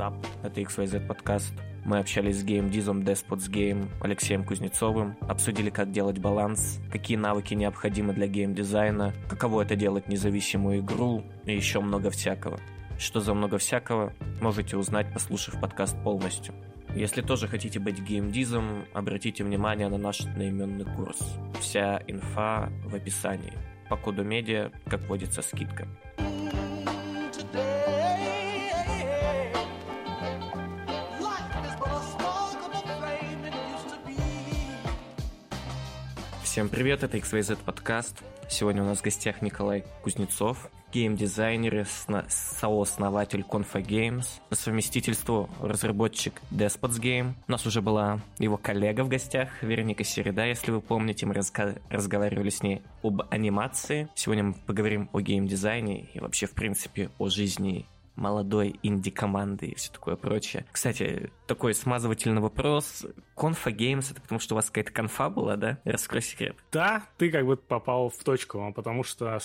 WhatsApp. Это XYZ подкаст. Мы общались с геймдизом Despots Game Алексеем Кузнецовым, обсудили, как делать баланс, какие навыки необходимы для геймдизайна, каково это делать независимую игру и еще много всякого. Что за много всякого, можете узнать, послушав подкаст полностью. Если тоже хотите быть геймдизом, обратите внимание на наш одноименный курс. Вся инфа в описании. По коду медиа, как водится, скидка. Всем привет, это XYZ подкаст. Сегодня у нас в гостях Николай Кузнецов, геймдизайнер и сооснователь Confa Games, по совместительству разработчик Despots Game. У нас уже была его коллега в гостях, Вероника Середа, если вы помните, мы разга- разговаривали с ней об анимации. Сегодня мы поговорим о геймдизайне и вообще, в принципе, о жизни молодой инди-команды и все такое прочее. Кстати, такой смазывательный вопрос. Конфа Games, это потому что у вас какая-то конфа была, да? Раскрой секрет. Да, ты как бы попал в точку, потому что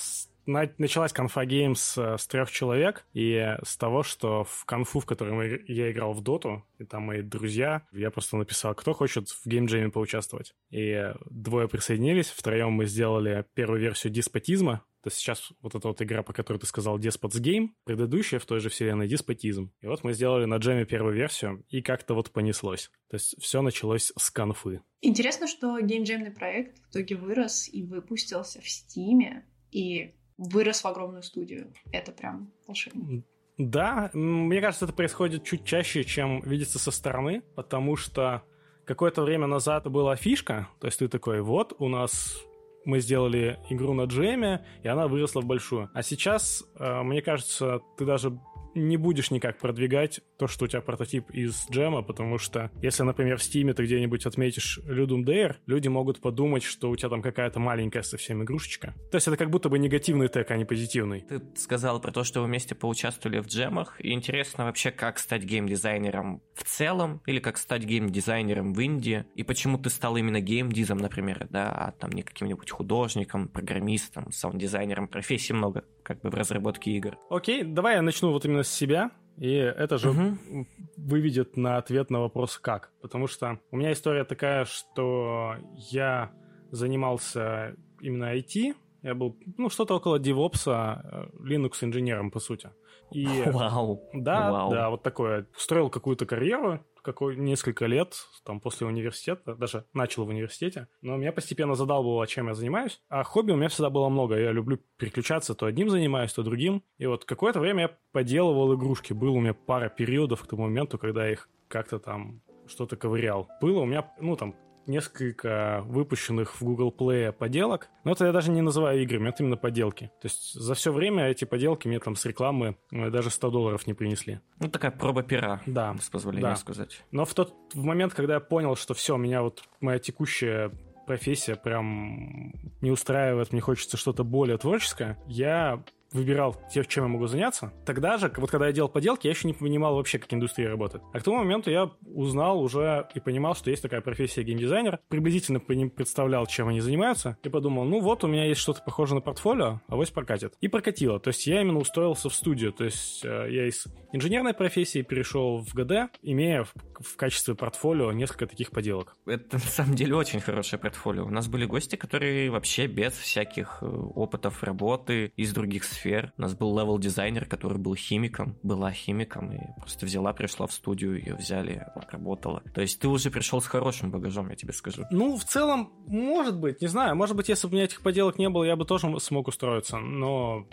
началась конфа Games э, с трех человек, и с того, что в конфу, в которой я играл в доту, и там мои друзья, я просто написал, кто хочет в геймджеме поучаствовать. И двое присоединились, втроем мы сделали первую версию диспотизма, то сейчас вот эта вот игра, по которой ты сказал Despots Game, предыдущая в той же вселенной Деспотизм. И вот мы сделали на джеме первую версию, и как-то вот понеслось. То есть все началось с конфы. Интересно, что геймджемный проект в итоге вырос и выпустился в Стиме, и вырос в огромную студию. Это прям волшебно. Да, мне кажется, это происходит чуть чаще, чем видится со стороны, потому что какое-то время назад была фишка, то есть ты такой, вот, у нас мы сделали игру на джеме, и она выросла в большую. А сейчас, э, мне кажется, ты даже не будешь никак продвигать то, что у тебя прототип из джема, потому что если, например, в Steam ты где-нибудь отметишь Ludum Dare, люди могут подумать, что у тебя там какая-то маленькая совсем игрушечка. То есть это как будто бы негативный тег, а не позитивный. Ты сказал про то, что вы вместе поучаствовали в джемах, и интересно вообще, как стать геймдизайнером в целом, или как стать геймдизайнером в Индии, и почему ты стал именно геймдизом, например, да, а там не каким-нибудь художником, программистом, саунд-дизайнером, профессий много как бы в разработке игр. Окей, давай я начну вот именно с себя. И это же угу. выведет на ответ на вопрос «как?». Потому что у меня история такая, что я занимался именно IT, я был, ну, что-то около DevOps, э, Linux-инженером, по сути. И, Вау. Да, Вау. да, вот такое. Строил какую-то карьеру, какой, несколько лет, там, после университета, даже начал в университете, но меня постепенно задалбывало, чем я занимаюсь, а хобби у меня всегда было много, я люблю переключаться, то одним занимаюсь, то другим, и вот какое-то время я поделывал игрушки, был у меня пара периодов к тому моменту, когда я их как-то там что-то ковырял. Было у меня, ну, там, несколько выпущенных в Google Play поделок. Но это я даже не называю играми, это именно поделки. То есть за все время эти поделки мне там с рекламы э, даже 100 долларов не принесли. Ну, такая проба пера, да, с позволения да. сказать. Но в тот в момент, когда я понял, что все, меня вот моя текущая профессия прям не устраивает, мне хочется что-то более творческое, я выбирал чем я могу заняться. Тогда же, вот когда я делал поделки, я еще не понимал вообще, как индустрия работает. А к тому моменту я узнал уже и понимал, что есть такая профессия геймдизайнер, приблизительно по ним представлял, чем они занимаются, и подумал, ну вот, у меня есть что-то похожее на портфолио, а вось прокатит. И прокатило. То есть я именно устроился в студию. То есть э, я из инженерной профессии перешел в ГД, имея в, в качестве портфолио несколько таких поделок. Это на самом деле очень хорошее портфолио. У нас были гости, которые вообще без всяких э, опытов работы из других сфер. У нас был левел-дизайнер, который был химиком, была химиком, и просто взяла, пришла в студию, ее взяли, работала. То есть ты уже пришел с хорошим багажом, я тебе скажу. Ну, в целом, может быть, не знаю. Может быть, если бы у меня этих поделок не было, я бы тоже смог устроиться. Но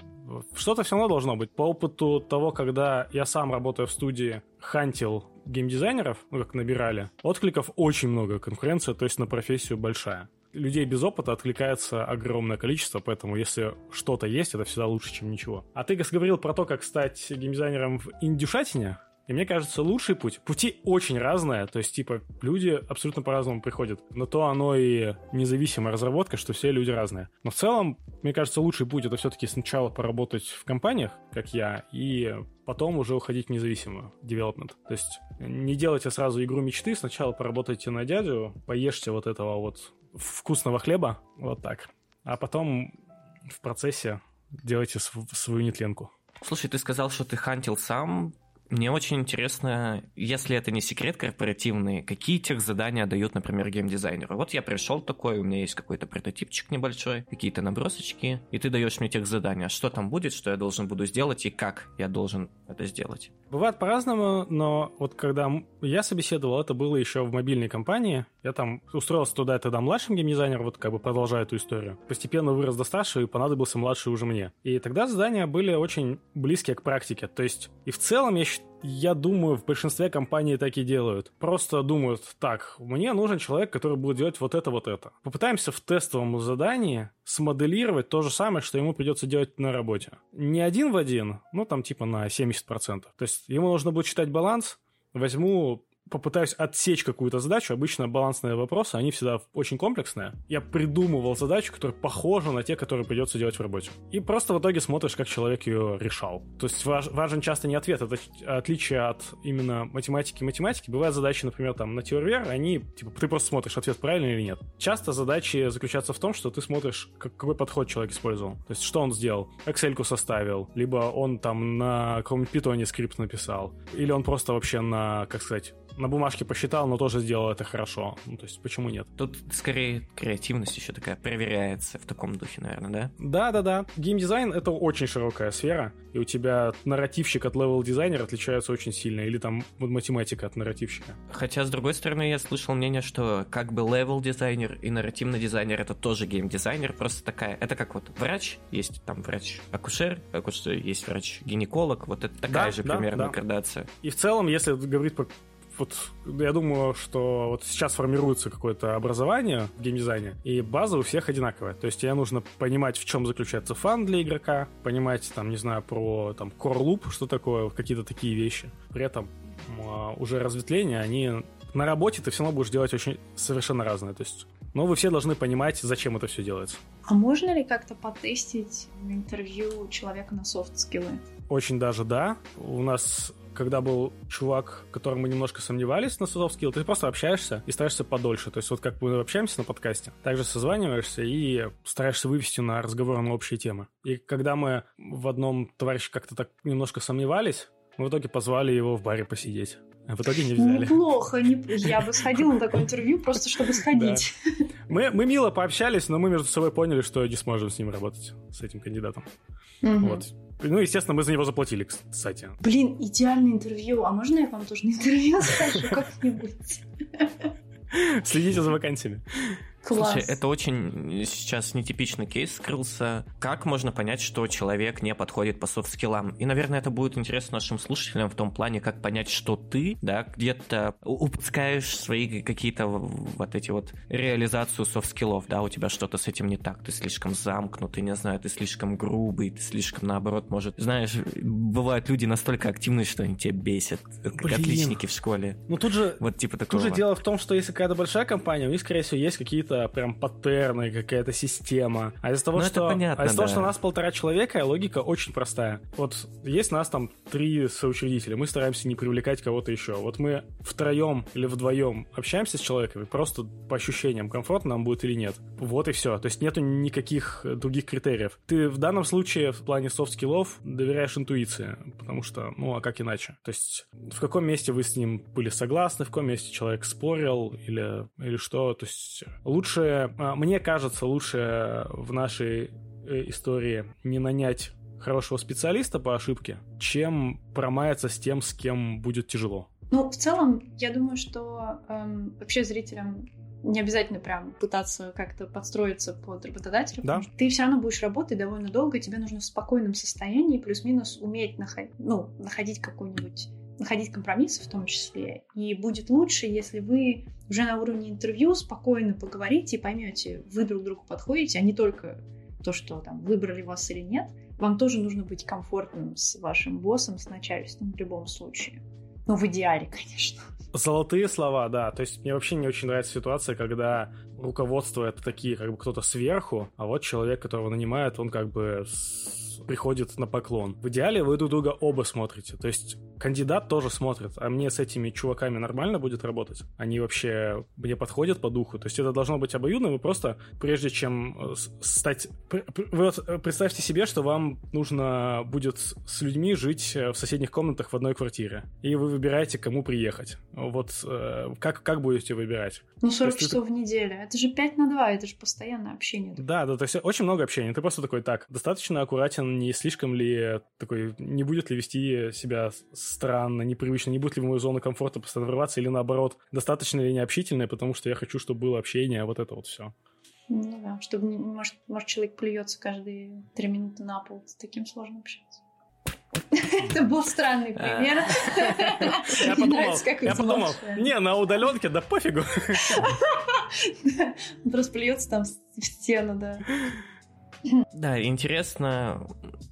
что-то все равно должно быть. По опыту того, когда я сам работаю в студии, хантил геймдизайнеров, ну, как набирали, откликов очень много, конкуренция, то есть на профессию большая людей без опыта откликается огромное количество, поэтому если что-то есть, это всегда лучше, чем ничего. А ты говорил про то, как стать геймдизайнером в индюшатине. И мне кажется, лучший путь. Пути очень разные, то есть, типа, люди абсолютно по-разному приходят. Но то оно и независимая разработка, что все люди разные. Но в целом, мне кажется, лучший путь это все-таки сначала поработать в компаниях, как я, и потом уже уходить в независимую development. То есть не делайте сразу игру мечты, сначала поработайте на дядю, поешьте вот этого вот вкусного хлеба, вот так. А потом в процессе делайте свою нетленку. Слушай, ты сказал, что ты хантил сам Мне очень интересно, если это не секрет корпоративный, какие тех задания дают, например, геймдизайнеру? Вот я пришел такой, у меня есть какой-то прототипчик небольшой, какие-то набросочки, и ты даешь мне тех задания. Что там будет, что я должен буду сделать и как я должен это сделать? Бывает по-разному, но вот когда я собеседовал, это было еще в мобильной компании. Я там устроился туда тогда младшим геймдизайнером, вот как бы продолжая эту историю. Постепенно вырос до старшего, и понадобился младший уже мне. И тогда задания были очень близкие к практике. То есть, и в целом я считаю, я думаю, в большинстве компаний так и делают. Просто думают, так, мне нужен человек, который будет делать вот это, вот это. Попытаемся в тестовом задании смоделировать то же самое, что ему придется делать на работе. Не один в один, ну там типа на 70%. То есть ему нужно будет читать баланс, возьму попытаюсь отсечь какую-то задачу, обычно балансные вопросы, они всегда очень комплексные. Я придумывал задачу, которая похожа на те, которые придется делать в работе. И просто в итоге смотришь, как человек ее решал. То есть важ, важен часто не ответ, это отличие от именно математики математики. Бывают задачи, например, там на теорвер, они, типа, ты просто смотришь, ответ правильный или нет. Часто задачи заключаются в том, что ты смотришь, как, какой подход человек использовал. То есть что он сделал? Excel составил, либо он там на каком-нибудь питоне скрипт написал, или он просто вообще на, как сказать, на бумажке посчитал, но тоже сделал это хорошо. Ну, то есть, почему нет? Тут скорее креативность еще такая проверяется в таком духе, наверное, да? Да-да-да. Геймдизайн — это очень широкая сфера, и у тебя нарративщик от левел-дизайнера отличается очень сильно, или там математика от нарративщика. Хотя, с другой стороны, я слышал мнение, что как бы левел-дизайнер и нарративный дизайнер — это тоже геймдизайнер, просто такая... Это как вот врач, есть там врач-акушер, акушер, есть врач-гинеколог, вот это такая да, же да, примерно да. градация. И в целом, если говорить по вот я думаю, что вот сейчас формируется какое-то образование в геймдизайне, и база у всех одинаковая. То есть тебе нужно понимать, в чем заключается фан для игрока, понимать, там, не знаю, про там core loop, что такое, какие-то такие вещи. При этом а, уже разветвления, они на работе ты все равно будешь делать очень совершенно разное. То есть, но вы все должны понимать, зачем это все делается. А можно ли как-то потестить интервью человека на софт-скиллы? Очень даже да. У нас когда был чувак, которым мы немножко сомневались на soft skill, ты просто общаешься и стараешься подольше. То есть вот как мы общаемся на подкасте, также созваниваешься и стараешься вывести на разговор на общие темы. И когда мы в одном товарище как-то так немножко сомневались, мы в итоге позвали его в баре посидеть. А в итоге не взяли. Неплохо. Не... Я бы сходила на такое интервью, просто чтобы сходить. Да. Мы, мы мило пообщались, но мы между собой поняли, что не сможем с ним работать, с этим кандидатом. Угу. Вот. Ну, естественно, мы за него заплатили, кстати. Блин, идеальное интервью. А можно я вам тоже на интервью скажу как-нибудь? Следите за вакансиями. Класс. Слушай, это очень сейчас нетипичный кейс вскрылся. Как можно понять, что человек не подходит по софт-скиллам? И, наверное, это будет интересно нашим слушателям в том плане, как понять, что ты, да, где-то упускаешь свои какие-то вот эти вот реализацию софт-скиллов, да, у тебя что-то с этим не так, ты слишком замкнутый, не знаю, ты слишком грубый, ты слишком, наоборот, может... Знаешь, бывают люди настолько активные, что они тебя бесят, как Блин. отличники в школе. Ну тут же... Вот типа такого. Тут же дело в том, что если какая-то большая компания, у них, скорее всего, есть какие-то какие-то прям паттерны, какая-то система. А из-за того, ну, что, понятно, а из-за да. того, что у нас полтора человека, логика очень простая. Вот есть нас там три соучредителя, мы стараемся не привлекать кого-то еще. Вот мы втроем или вдвоем общаемся с человеком, и просто по ощущениям, комфортно нам будет или нет. Вот и все. То есть нету никаких других критериев. Ты в данном случае в плане софт-скиллов доверяешь интуиции, потому что, ну, а как иначе? То есть в каком месте вы с ним были согласны, в каком месте человек спорил или, или что? То есть лучше лучше, а, мне кажется, лучше в нашей э, истории не нанять хорошего специалиста по ошибке, чем промаяться с тем, с кем будет тяжело. Ну, в целом, я думаю, что эм, вообще зрителям не обязательно прям пытаться как-то подстроиться под работодателя, да? ты все равно будешь работать довольно долго, тебе нужно в спокойном состоянии плюс-минус уметь находить, ну, находить какой-нибудь находить компромиссы в том числе. И будет лучше, если вы уже на уровне интервью спокойно поговорите и поймете, вы друг другу подходите, а не только то, что там выбрали вас или нет. Вам тоже нужно быть комфортным с вашим боссом, с начальством в любом случае. Ну, в идеале, конечно. Золотые слова, да. То есть мне вообще не очень нравится ситуация, когда руководство это такие, как бы кто-то сверху, а вот человек, которого нанимают, он как бы приходит на поклон. В идеале вы друг друга оба смотрите. То есть кандидат тоже смотрит, а мне с этими чуваками нормально будет работать? Они вообще мне подходят по духу? То есть это должно быть обоюдно, вы просто, прежде чем э, стать... Вот э, представьте себе, что вам нужно будет с людьми жить э, в соседних комнатах в одной квартире, и вы выбираете, кому приехать. Вот как, как будете выбирать? Ну, 40 часов ты... в неделю. Это же 5 на 2, это же постоянное общение. Да, да, то есть очень много общения. Ты просто такой, так, достаточно аккуратен, не слишком ли такой, не будет ли вести себя странно, непривычно, не будет ли в мою зону комфорта постоянно врываться, или наоборот, достаточно ли необщительное, потому что я хочу, чтобы было общение, вот это вот все. Ну да, чтобы, может, может человек плюется каждые три минуты на пол, с таким сложно общаться. Это был странный пример. Я подумал, я подумал, не, на удаленке, да пофигу. Просто плюется там в стену, да. Да, интересно,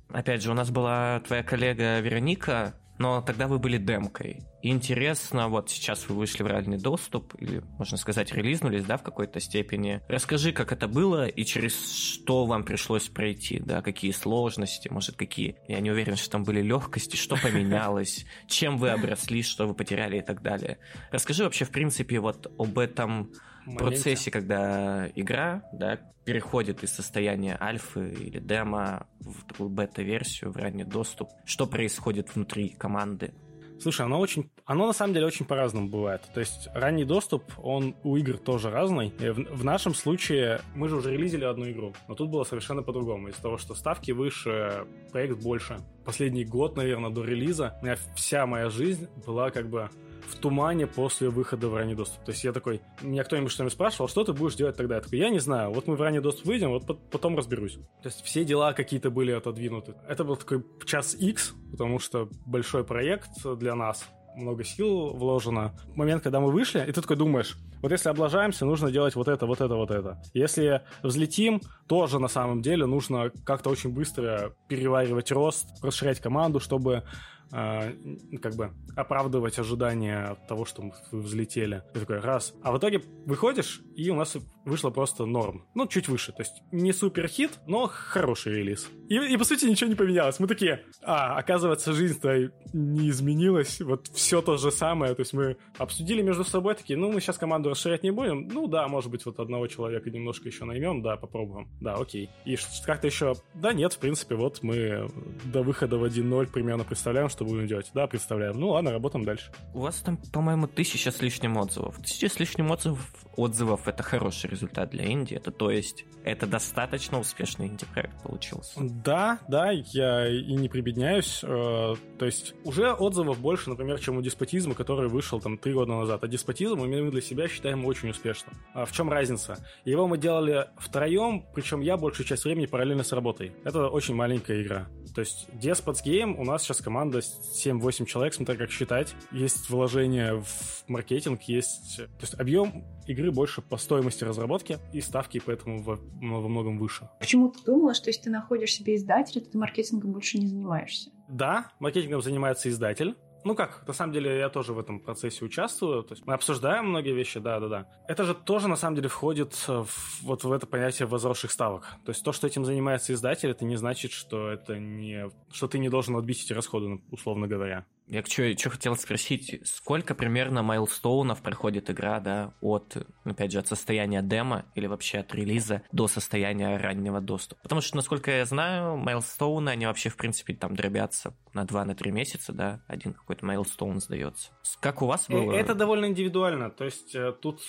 опять же, у нас была твоя коллега Вероника, но тогда вы были демкой. Интересно, вот сейчас вы вышли в реальный доступ, или, можно сказать, релизнулись, да, в какой-то степени. Расскажи, как это было и через что вам пришлось пройти, да, какие сложности, может, какие, я не уверен, что там были легкости, что поменялось, чем вы обросли, что вы потеряли и так далее. Расскажи вообще, в принципе, вот об этом моменте. процессе, когда игра да, переходит из состояния альфы или демо в такую бета-версию, в ранний доступ, что происходит внутри команды? Слушай, оно очень, оно на самом деле очень по-разному бывает. То есть ранний доступ, он у игр тоже разный. И в, в нашем случае мы же уже релизили одну игру, но тут было совершенно по-другому. Из-за того, что ставки выше, проект больше. Последний год, наверное, до релиза, у меня вся моя жизнь была как бы в тумане после выхода в ранний доступ. То есть я такой, меня кто-нибудь что-нибудь спрашивал, что ты будешь делать тогда? Я такой, я не знаю, вот мы в ранний доступ выйдем, вот потом разберусь. То есть все дела какие-то были отодвинуты. Это был такой час X, потому что большой проект для нас, много сил вложено. Момент, когда мы вышли, и ты такой думаешь, вот если облажаемся, нужно делать вот это, вот это, вот это. Если взлетим, тоже на самом деле нужно как-то очень быстро переваривать рост, расширять команду, чтобы как бы оправдывать ожидания того, что мы взлетели. Ты такой, раз. А в итоге выходишь, и у нас вышло просто норм. Ну, чуть выше. То есть не супер хит, но хороший релиз. И, и по сути ничего не поменялось. Мы такие, а, оказывается, жизнь-то не изменилась. Вот все то же самое. То есть мы обсудили между собой такие, ну, мы сейчас команду расширять не будем. Ну, да, может быть, вот одного человека немножко еще наймем. Да, попробуем. Да, окей. И как-то еще, да, нет, в принципе, вот мы до выхода в 1.0 примерно представляем, что будем делать. Да, представляем. Ну, ладно, работаем дальше. У вас там, по-моему, тысяча с лишним отзывов. Тысяча с лишним отзывов, отзывов это хороший результат для Индии. Это то есть, это достаточно успешный инди-проект получился. Да, да, я и не прибедняюсь. Э, то есть, уже отзывов больше, например, чем у Деспотизма, который вышел там три года назад. А Деспотизм мы для себя считаем очень успешным. А в чем разница? Его мы делали втроем, причем я большую часть времени параллельно с работой. Это очень маленькая игра. То есть Despots Game у нас сейчас команда 7-8 человек, смотря как считать. Есть вложение в маркетинг, есть... То есть объем игры больше по стоимости разработки и ставки поэтому во, во многом выше. Почему ты думала, что если ты находишь себе издателя, то ты маркетингом больше не занимаешься? Да, маркетингом занимается издатель. Ну как, на самом деле я тоже в этом процессе участвую. То есть мы обсуждаем многие вещи, да-да-да. Это же тоже на самом деле входит в, вот в это понятие возросших ставок. То есть то, что этим занимается издатель, это не значит, что это не... что ты не должен отбить эти расходы, условно говоря. Я что, что хотел спросить, сколько примерно майлстоунов проходит игра, да, от, опять же, от состояния демо или вообще от релиза до состояния раннего доступа? Потому что, насколько я знаю, майлстоуны, они вообще, в принципе, там дробятся на 2-3 месяца, да, один какой-то майлстоун сдается. Как у вас э, было? Это довольно индивидуально, то есть э, тут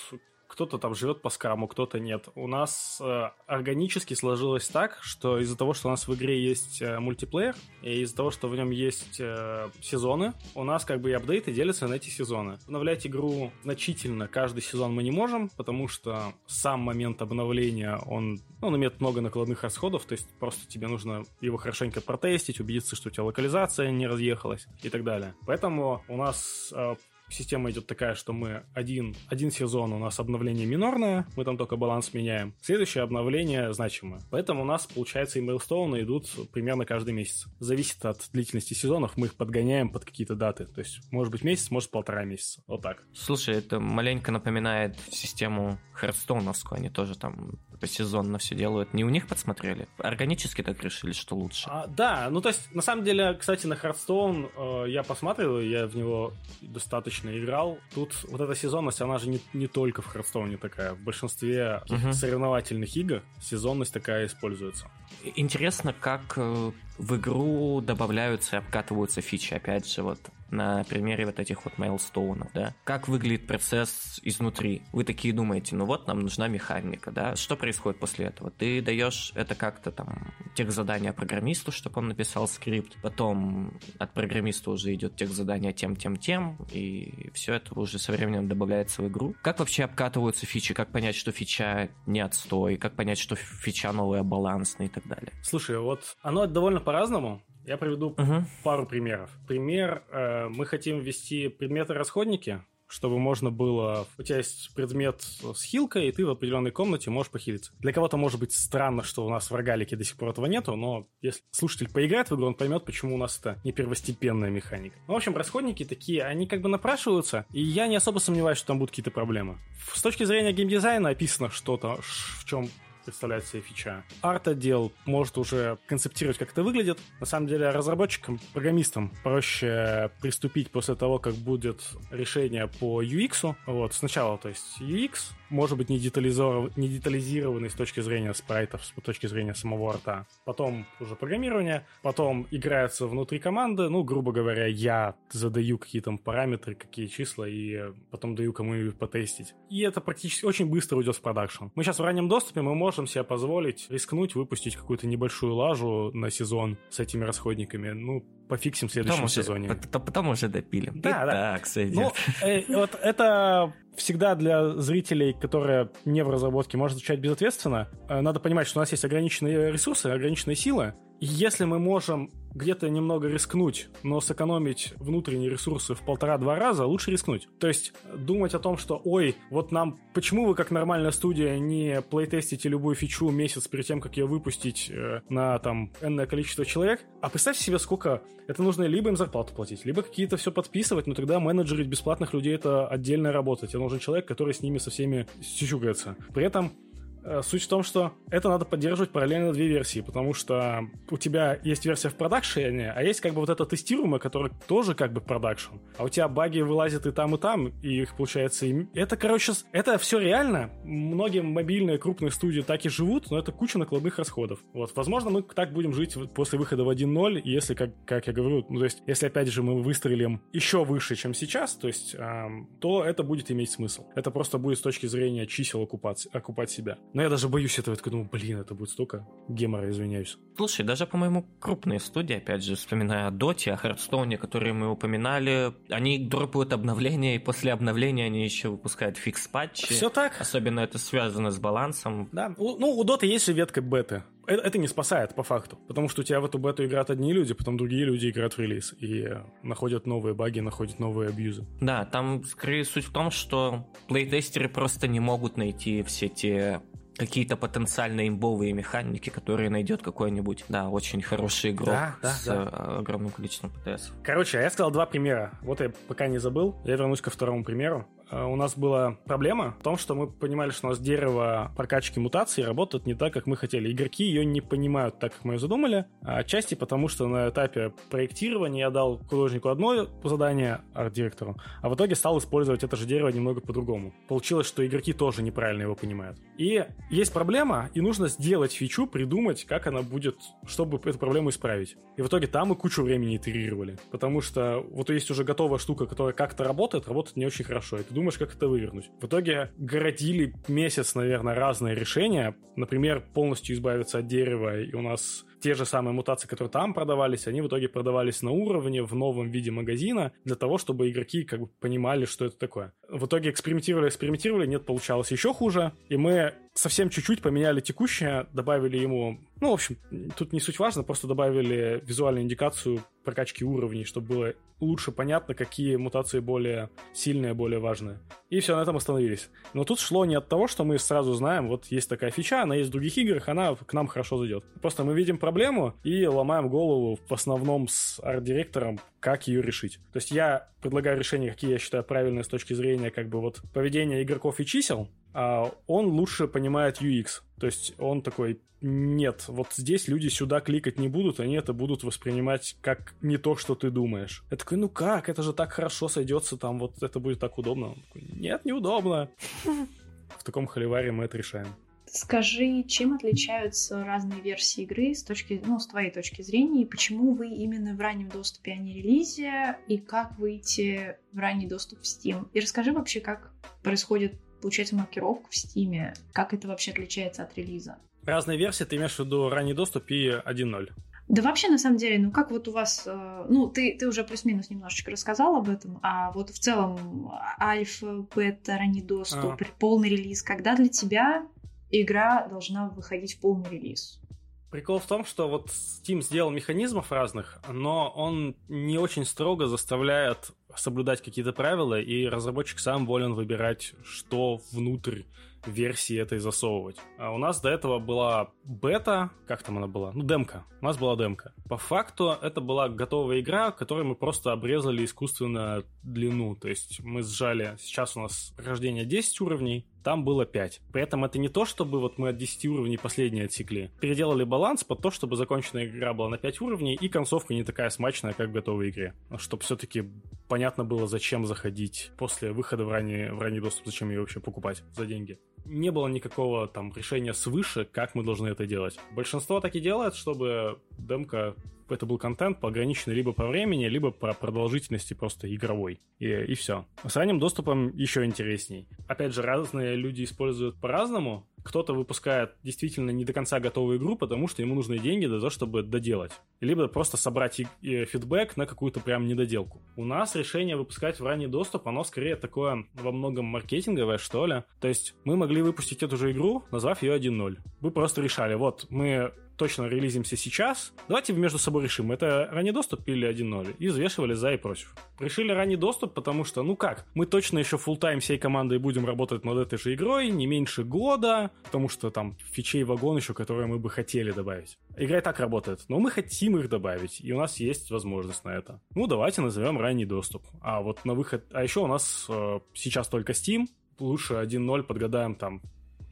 кто-то там живет по скаму, кто-то нет. У нас э, органически сложилось так, что из-за того, что у нас в игре есть э, мультиплеер, и из-за того, что в нем есть э, сезоны, у нас как бы и апдейты делятся на эти сезоны. Обновлять игру значительно каждый сезон мы не можем, потому что сам момент обновления, он, ну, он имеет много накладных расходов, то есть просто тебе нужно его хорошенько протестить, убедиться, что у тебя локализация не разъехалась и так далее. Поэтому у нас э, система идет такая, что мы один, один сезон у нас обновление минорное, мы там только баланс меняем. Следующее обновление значимое. Поэтому у нас, получается, и мейлстоуны идут примерно каждый месяц. Зависит от длительности сезонов, мы их подгоняем под какие-то даты. То есть, может быть, месяц, может, полтора месяца. Вот так. Слушай, это маленько напоминает систему Hearthstone овскую. Они тоже там сезонно все делают. Не у них подсмотрели? Органически так решили, что лучше? А, да, ну то есть, на самом деле, кстати, на Hearthstone э, я посмотрел, я в него достаточно играл. Тут вот эта сезонность, она же не, не только в Hearthstone е такая. В большинстве угу. соревновательных игр сезонность такая используется. Интересно, как э, в игру добавляются и обкатываются фичи. Опять же, вот на примере вот этих вот мейлстоунов, да. Как выглядит процесс изнутри? Вы такие думаете, ну вот нам нужна механика, да. Что происходит после этого? Ты даешь это как-то там техзадания программисту, чтобы он написал скрипт, потом от программиста уже идет техзадания тем, тем, тем, и все это уже со временем добавляется в игру. Как вообще обкатываются фичи? Как понять, что фича не отстой? Как понять, что фича новая, балансная и так далее? Слушай, вот оно довольно по-разному. Я приведу угу. пару примеров. Пример, э, мы хотим ввести предметы-расходники, чтобы можно было... У тебя есть предмет с хилкой, и ты в определенной комнате можешь похилиться. Для кого-то может быть странно, что у нас в рогалике до сих пор этого нету, но если слушатель поиграет в игру, он поймет, почему у нас это не первостепенная механика. Ну, в общем, расходники такие, они как бы напрашиваются, и я не особо сомневаюсь, что там будут какие-то проблемы. С точки зрения геймдизайна описано что-то, в чем представляет себе фича. Арт-отдел может уже концептировать, как это выглядит. На самом деле разработчикам, программистам проще приступить после того, как будет решение по UX. Вот, сначала, то есть UX, может быть не, детализиров... не детализированный с точки зрения спрайтов, с точки зрения самого арта. Потом уже программирование, потом играется внутри команды, ну, грубо говоря, я задаю какие там параметры, какие числа, и потом даю кому-нибудь потестить. И это практически очень быстро уйдет в продакшн. Мы сейчас в раннем доступе, мы можем себе позволить рискнуть, выпустить какую-то небольшую лажу на сезон с этими расходниками. Ну, пофиксим в следующем потом сезоне. Уже, потом уже допилим. Да, и да. Так, сойдет. Ну, э, вот это всегда для зрителей, которые не в разработке, может звучать безответственно. Э, надо понимать, что у нас есть ограниченные ресурсы, ограниченные силы. Если мы можем где-то немного рискнуть, но сэкономить внутренние ресурсы в полтора-два раза, лучше рискнуть. То есть думать о том, что, ой, вот нам, почему вы как нормальная студия не плейтестите любую фичу месяц перед тем, как ее выпустить э, на там энное количество человек, а представьте себе, сколько это нужно либо им зарплату платить, либо какие-то все подписывать, но тогда менеджерить бесплатных людей это отдельная работа. Тебе нужен человек, который с ними со всеми сючугается. При этом суть в том, что это надо поддерживать параллельно две версии, потому что у тебя есть версия в продакшене, а есть как бы вот это тестируемое, которое тоже как бы продакшн. А у тебя баги вылазят и там, и там, и их получается... И... Это, короче, это все реально. Многие мобильные крупные студии так и живут, но это куча накладных расходов. Вот, возможно, мы так будем жить после выхода в 1.0, если, как, как я говорю, ну, то есть, если, опять же, мы выстрелим еще выше, чем сейчас, то есть, эм, то это будет иметь смысл. Это просто будет с точки зрения чисел окупать, окупать себя. Но я даже боюсь этого. Я такой думаю, блин, это будет столько гемора, извиняюсь. Слушай, даже, по-моему, крупные студии, опять же, вспоминая о Доте, о Хардстоуне, которые мы упоминали, они дропают обновления, и после обновления они еще выпускают фикс-патчи. Все так. Особенно это связано с балансом. Да, ну, у Доты есть же ветка беты. Это, это не спасает по факту, потому что у тебя в эту бету играют одни люди, потом другие люди играют в релиз и находят новые баги, находят новые абьюзы. Да, там скорее суть в том, что плейтестеры просто не могут найти все те какие-то потенциально имбовые механики, которые найдет какой-нибудь, да, очень хороший игрок да, да, с да. огромным количеством ПТС. Короче, я сказал два примера. Вот я пока не забыл. Я вернусь ко второму примеру. Э, у нас была проблема в том, что мы понимали, что у нас дерево прокачки мутаций работает не так, как мы хотели. Игроки ее не понимают так, как мы ее задумали. А отчасти потому, что на этапе проектирования я дал художнику одно задание, арт-директору, а в итоге стал использовать это же дерево немного по-другому. Получилось, что игроки тоже неправильно его понимают. И есть проблема, и нужно сделать фичу, придумать, как она будет, чтобы эту проблему исправить. И в итоге там мы кучу времени итерировали. Потому что вот есть уже готовая штука, которая как-то работает, работает не очень хорошо. И ты думаешь, как это вывернуть. В итоге городили месяц, наверное, разные решения. Например, полностью избавиться от дерева, и у нас те же самые мутации, которые там продавались, они в итоге продавались на уровне в новом виде магазина для того, чтобы игроки как бы понимали, что это такое. В итоге экспериментировали, экспериментировали, нет, получалось еще хуже, и мы совсем чуть-чуть поменяли текущее, добавили ему... Ну, в общем, тут не суть важно, просто добавили визуальную индикацию прокачки уровней, чтобы было лучше понятно, какие мутации более сильные, более важные. И все, на этом остановились. Но тут шло не от того, что мы сразу знаем, вот есть такая фича, она есть в других играх, она к нам хорошо зайдет. Просто мы видим проблему и ломаем голову в основном с арт-директором, как ее решить. То есть я предлагаю решения, какие я считаю правильные с точки зрения как бы вот поведения игроков и чисел, он лучше понимает UX. То есть он такой, нет, вот здесь люди сюда кликать не будут, они это будут воспринимать как не то, что ты думаешь. Я такой, ну как, это же так хорошо сойдется, там вот это будет так удобно. Он такой, нет, неудобно. В таком холиваре мы это решаем. Скажи, чем отличаются разные версии игры с точки, ну, с твоей точки зрения, и почему вы именно в раннем доступе, а не релизе, и как выйти в ранний доступ в Steam? И расскажи вообще, как происходит, получается, маркировка в Steam, как это вообще отличается от релиза? Разные версии, ты имеешь в виду ранний доступ и 1.0? Да вообще, на самом деле, ну как вот у вас, э, ну ты, ты уже плюс-минус немножечко рассказал об этом, а вот в целом альфа, бета, ранний доступ, а. полный релиз, когда для тебя игра должна выходить в полный релиз? Прикол в том, что вот Steam сделал механизмов разных, но он не очень строго заставляет соблюдать какие-то правила, и разработчик сам волен выбирать, что внутрь версии этой засовывать. А у нас до этого была бета, как там она была? Ну, демка. У нас была демка. По факту это была готовая игра, которой мы просто обрезали искусственно длину. То есть мы сжали, сейчас у нас прохождение 10 уровней, там было 5. При этом это не то, чтобы вот мы от 10 уровней последние отсекли. Переделали баланс под то, чтобы законченная игра была на 5 уровней и концовка не такая смачная, как в готовой игре. Чтобы все-таки понятно было, зачем заходить после выхода в ранний, в ранний доступ, зачем ее вообще покупать за деньги не было никакого там решения свыше, как мы должны это делать. Большинство так и делает, чтобы демка это был контент пограниченный либо по времени, либо по продолжительности просто игровой. И, и все. С ранним доступом еще интересней. Опять же, разные люди используют по-разному. Кто-то выпускает действительно не до конца готовую игру, потому что ему нужны деньги для того, чтобы доделать. Либо просто собрать фидбэк на какую-то прям недоделку. У нас решение выпускать в ранний доступ, оно скорее такое во многом маркетинговое, что ли. То есть мы могли выпустить эту же игру, назвав ее 1.0. Вы просто решали, вот, мы точно релизимся сейчас. Давайте между собой решим, это ранний доступ или 1.0. И взвешивали за и против. Решили ранний доступ, потому что, ну как, мы точно еще full тайм всей командой будем работать над этой же игрой, не меньше года, потому что там фичей вагон еще, которые мы бы хотели добавить. Игра и так работает, но мы хотим их добавить, и у нас есть возможность на это. Ну, давайте назовем ранний доступ. А вот на выход... А еще у нас э, сейчас только Steam, лучше 1.0 подгадаем там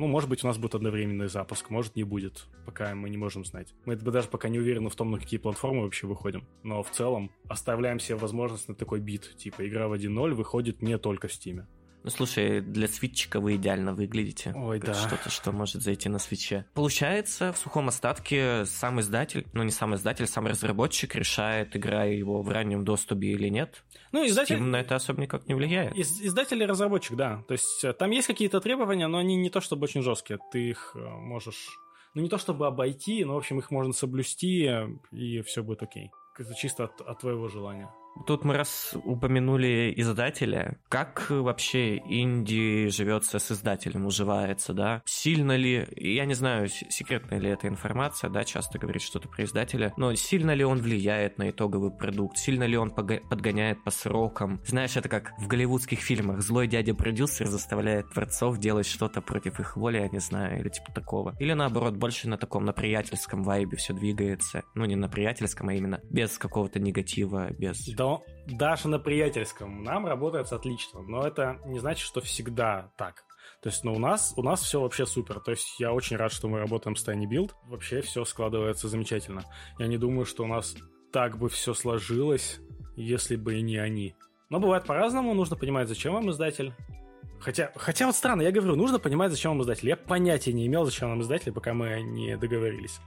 ну, может быть, у нас будет одновременный запуск, может, не будет. Пока мы не можем знать. Мы даже пока не уверены в том, на какие платформы вообще выходим. Но в целом оставляем себе возможность на такой бит. Типа, игра в 1.0 выходит не только в Steam. Ну, слушай, для свитчика вы идеально выглядите. Ой, да. Что-то, что может зайти на свитче. Получается, в сухом остатке сам издатель, ну, не сам издатель, сам разработчик решает, играя его в раннем доступе или нет. Ну, издатель... Steam на это особо никак не влияет. Из- издатель и разработчик, да. То есть э, там есть какие-то требования, но они не то чтобы очень жесткие. Ты их э, можешь... Ну, не то чтобы обойти, но, в общем, их можно соблюсти, э, и все будет окей. Это чисто от, от твоего желания. Тут мы раз упомянули издателя. Как вообще инди живется с издателем, уживается, да? Сильно ли, я не знаю, секретная ли эта информация, да, часто говорит что-то про издателя, но сильно ли он влияет на итоговый продукт, сильно ли он подгоняет по срокам? Знаешь, это как в голливудских фильмах. Злой дядя-продюсер заставляет творцов делать что-то против их воли, я не знаю, или типа такого. Или наоборот, больше на таком, на приятельском вайбе все двигается. Ну, не на приятельском, а именно без какого-то негатива, без... Да даже на приятельском нам работает отлично, но это не значит, что всегда так. То есть, ну, у нас, у нас все вообще супер. То есть, я очень рад, что мы работаем с Tiny Build. Вообще все складывается замечательно. Я не думаю, что у нас так бы все сложилось, если бы и не они. Но бывает по-разному, нужно понимать, зачем вам издатель. Хотя, хотя вот странно, я говорю, нужно понимать, зачем вам издатель. Я понятия не имел, зачем нам издатель, пока мы не договорились.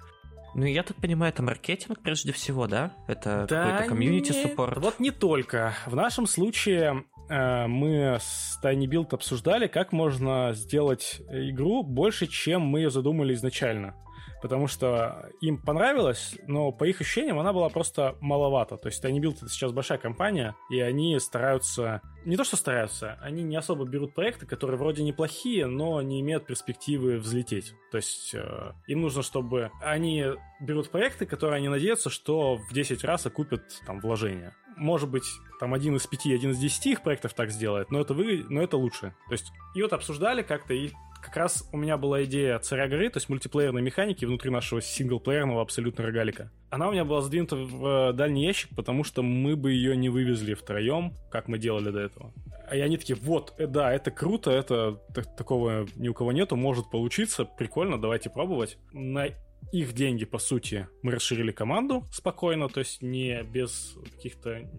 Ну, я так понимаю, это маркетинг прежде всего, да? Это да какой-то комьюнити-суппорт? Вот не только. В нашем случае э, мы с Tiny Build обсуждали, как можно сделать игру больше, чем мы ее задумали изначально. Потому что им понравилось, но по их ощущениям она была просто маловато. То есть Build это сейчас большая компания, и они стараются... Не то, что стараются, они не особо берут проекты, которые вроде неплохие, но не имеют перспективы взлететь. То есть э, им нужно, чтобы они берут проекты, которые они надеются, что в 10 раз окупят там вложения может быть, там один из пяти, один из десяти их проектов так сделает, но это вы, но это лучше. То есть, и вот обсуждали как-то, и как раз у меня была идея царя горы, то есть мультиплеерной механики внутри нашего синглплеерного абсолютно рогалика. Она у меня была сдвинута в э, дальний ящик, потому что мы бы ее не вывезли втроем, как мы делали до этого. И они такие, вот, э, да, это круто, это такого ни у кого нету, может получиться, прикольно, давайте пробовать. На их деньги, по сути, мы расширили команду спокойно, то есть не без каких-то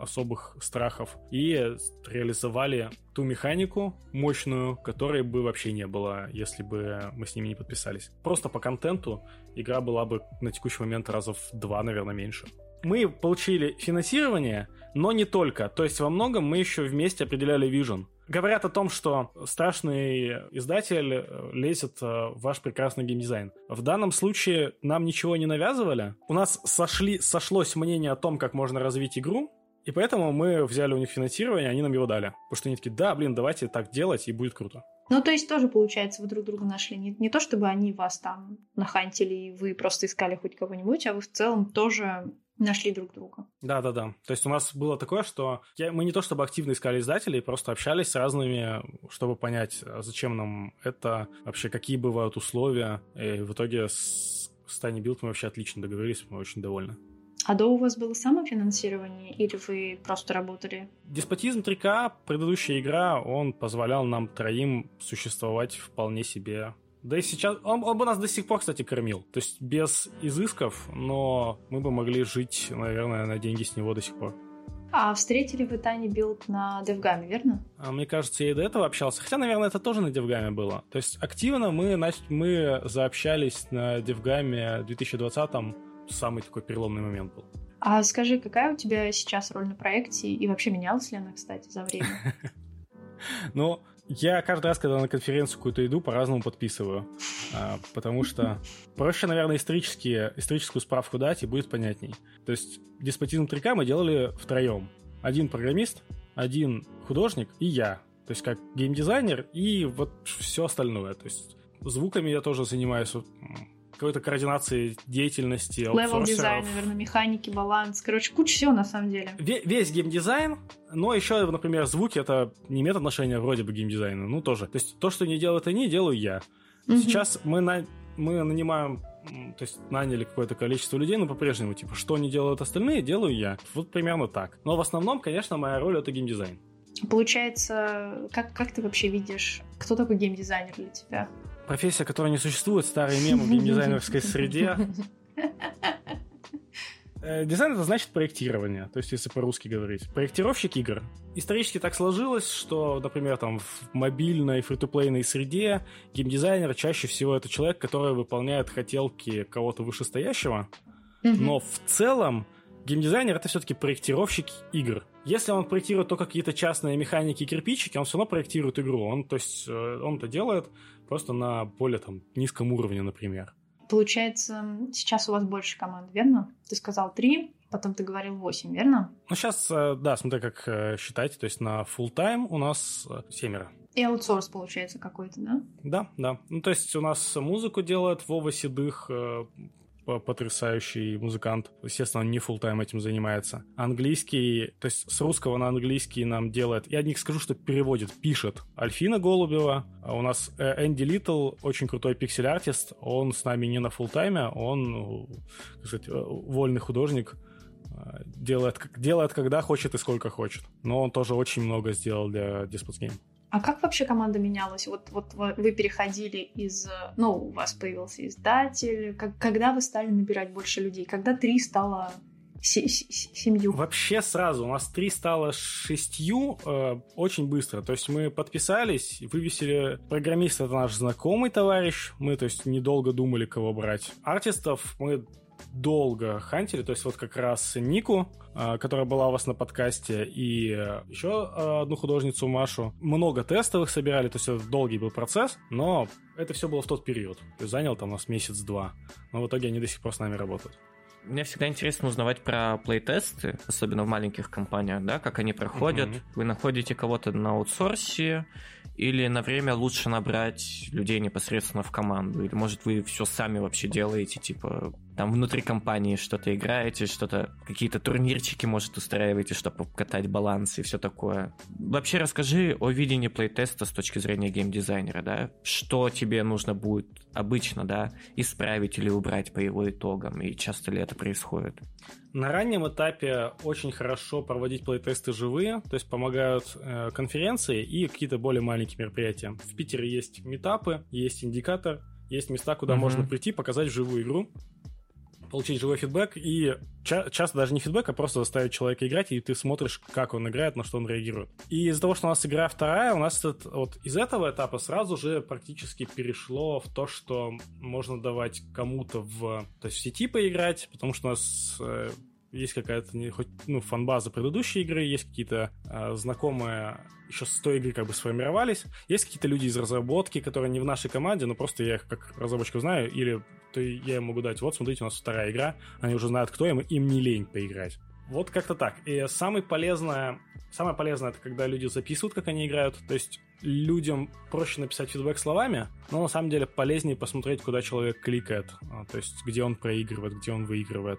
особых страхов и реализовали ту механику мощную, которой бы вообще не было, если бы мы с ними не подписались. Просто по контенту игра была бы на текущий момент раза в два, наверное, меньше. Мы получили финансирование, но не только. То есть во многом мы еще вместе определяли вижен говорят о том, что страшный издатель э, лезет э, в ваш прекрасный геймдизайн. В данном случае нам ничего не навязывали. У нас сошли, сошлось мнение о том, как можно развить игру, и поэтому мы взяли у них финансирование, они нам его дали. Потому что они такие, да, блин, давайте так делать, и будет круто. Ну, то есть тоже, получается, вы друг друга нашли. Не, не то, чтобы они вас там нахантили, и вы просто искали хоть кого-нибудь, а вы в целом тоже нашли друг друга. Да, да, да. То есть у нас было такое, что я, мы не то чтобы активно искали издателей, просто общались с разными, чтобы понять, а зачем нам это, вообще какие бывают условия. И в итоге с, с Tiny Build мы вообще отлично договорились, мы очень довольны. А до у вас было самофинансирование или вы просто работали? Despotism 3k, предыдущая игра, он позволял нам троим существовать вполне себе да и сейчас... Он, он бы нас до сих пор, кстати, кормил. То есть без изысков, но мы бы могли жить, наверное, на деньги с него до сих пор. А встретили вы tinyBuild на DevGAMM е, верно? А, мне кажется, я и до этого общался. Хотя, наверное, это тоже на DevGAMM е было. То есть активно мы, значит, мы заобщались на DevGAMM е 2020-м. Самый такой переломный момент был. А скажи, какая у тебя сейчас роль на проекте? И вообще менялась ли она, кстати, за время? Ну, я каждый раз, когда на конференцию какую-то иду, по-разному подписываю. А, потому что проще, наверное, исторические, историческую справку дать, и будет понятней. То есть деспотизм 3К мы делали втроем. Один программист, один художник и я. То есть как геймдизайнер и вот все остальное. То есть звуками я тоже занимаюсь какой-то координации деятельности, Левел дизайн, наверное, механики, баланс. Короче, куча всего на самом деле. Весь геймдизайн, но еще, например, звуки это не имеет отношения вроде бы геймдизайна, ну тоже. То есть то, что не делают они, делаю я. Угу. Сейчас мы, на... мы нанимаем то есть наняли какое-то количество людей, но по-прежнему, типа, что не делают остальные, делаю я. Вот примерно так. Но в основном, конечно, моя роль это геймдизайн. Получается, как, как ты вообще видишь, кто такой геймдизайнер для тебя? Профессия, которая не существует, старый мем в геймдизайнерской среде. Э, дизайн это значит проектирование, то есть если по-русски говорить. Проектировщик игр. Исторически так сложилось, что, например, там в мобильной фри-то-плейной среде геймдизайнер чаще всего это человек, который выполняет хотелки кого-то вышестоящего, но в целом геймдизайнер это все-таки проектировщик игр. Если он проектирует только какие-то частные механики и кирпичики, он все равно проектирует игру. Он, то есть, э, он это делает просто на более там низком уровне, например. Получается, сейчас у вас больше команд, верно? Ты сказал три, потом ты говорил восемь, верно? Ну, сейчас, э, да, смотря как э, считать, то есть на full time у нас семеро. И аутсорс получается какой-то, да? Да, да. Ну, то есть у нас музыку делает Вова Седых, потрясающий музыкант. Естественно, он не full тайм этим занимается. Английский, то есть с русского на английский нам делает, я не скажу, что переводит, пишет Альфина Голубева. А у нас э, Энди Литл, очень крутой пиксель-артист, он с нами не на full тайме он, так сказать, э, вольный художник, э, делает, делает когда хочет и сколько хочет. Но он тоже очень много сделал для Despots Game. А как вообще команда менялась? Вот, вот вы переходили из... Ну, у вас появился издатель. Как, когда вы стали набирать больше людей? Когда три стало семью? Вообще сразу. У нас три стало шестью э, очень быстро. То есть мы подписались, вывесили программист, это наш знакомый товарищ. Мы, то есть, недолго думали, кого брать. Артистов мы долго хантили, то есть вот как раз Нику, а, которая была у вас на подкасте, и еще одну художницу Машу. Много тестовых собирали, то есть это долгий был процесс, но это все было в тот период. То есть занял там у нас месяц-два. Но в итоге они до сих пор с нами работают. Мне всегда интересно узнавать про плейтесты, особенно в маленьких компаниях, да, как они проходят. Mm-hmm. Вы находите кого-то на аутсорсе, или на время лучше набрать людей непосредственно в команду? Или, может, вы все сами вообще делаете, типа, там внутри компании что-то играете, что-то, какие-то турнирчики, может, устраиваете, чтобы катать баланс и все такое. Вообще расскажи о видении плейтеста с точки зрения геймдизайнера, да? Что тебе нужно будет обычно, да, исправить или убрать по его итогам, и часто ли это происходит? На раннем этапе очень хорошо проводить плейтесты живые, то есть помогают э, конференции и какие-то более маленькие мероприятия. В Питере есть метапы, есть индикатор, есть места, куда mm-hmm. можно прийти, показать живую игру получить живой фидбэк и ча- часто даже не фидбэк, а просто заставить человека играть, и ты смотришь, как он играет, на что он реагирует. И из-за того, что у нас игра вторая, у нас этот, вот из этого этапа сразу же практически перешло в то, что можно давать кому-то в, то есть в сети поиграть, потому что у нас э, есть какая-то не, хоть, ну, фанбаза предыдущей игры, есть какие-то э, знакомые еще с той игры как бы сформировались. Есть какие-то люди из разработки, которые не в нашей команде, но просто я их как разработчиков знаю, или то я им могу дать, вот, смотрите, у нас вторая игра, они уже знают, кто им, им не лень поиграть. Вот как-то так. И самое полезное, самое полезное, это когда люди записывают, как они играют. То есть людям проще написать фидбэк словами, но на самом деле полезнее посмотреть, куда человек кликает. А, то есть где он проигрывает, где он выигрывает,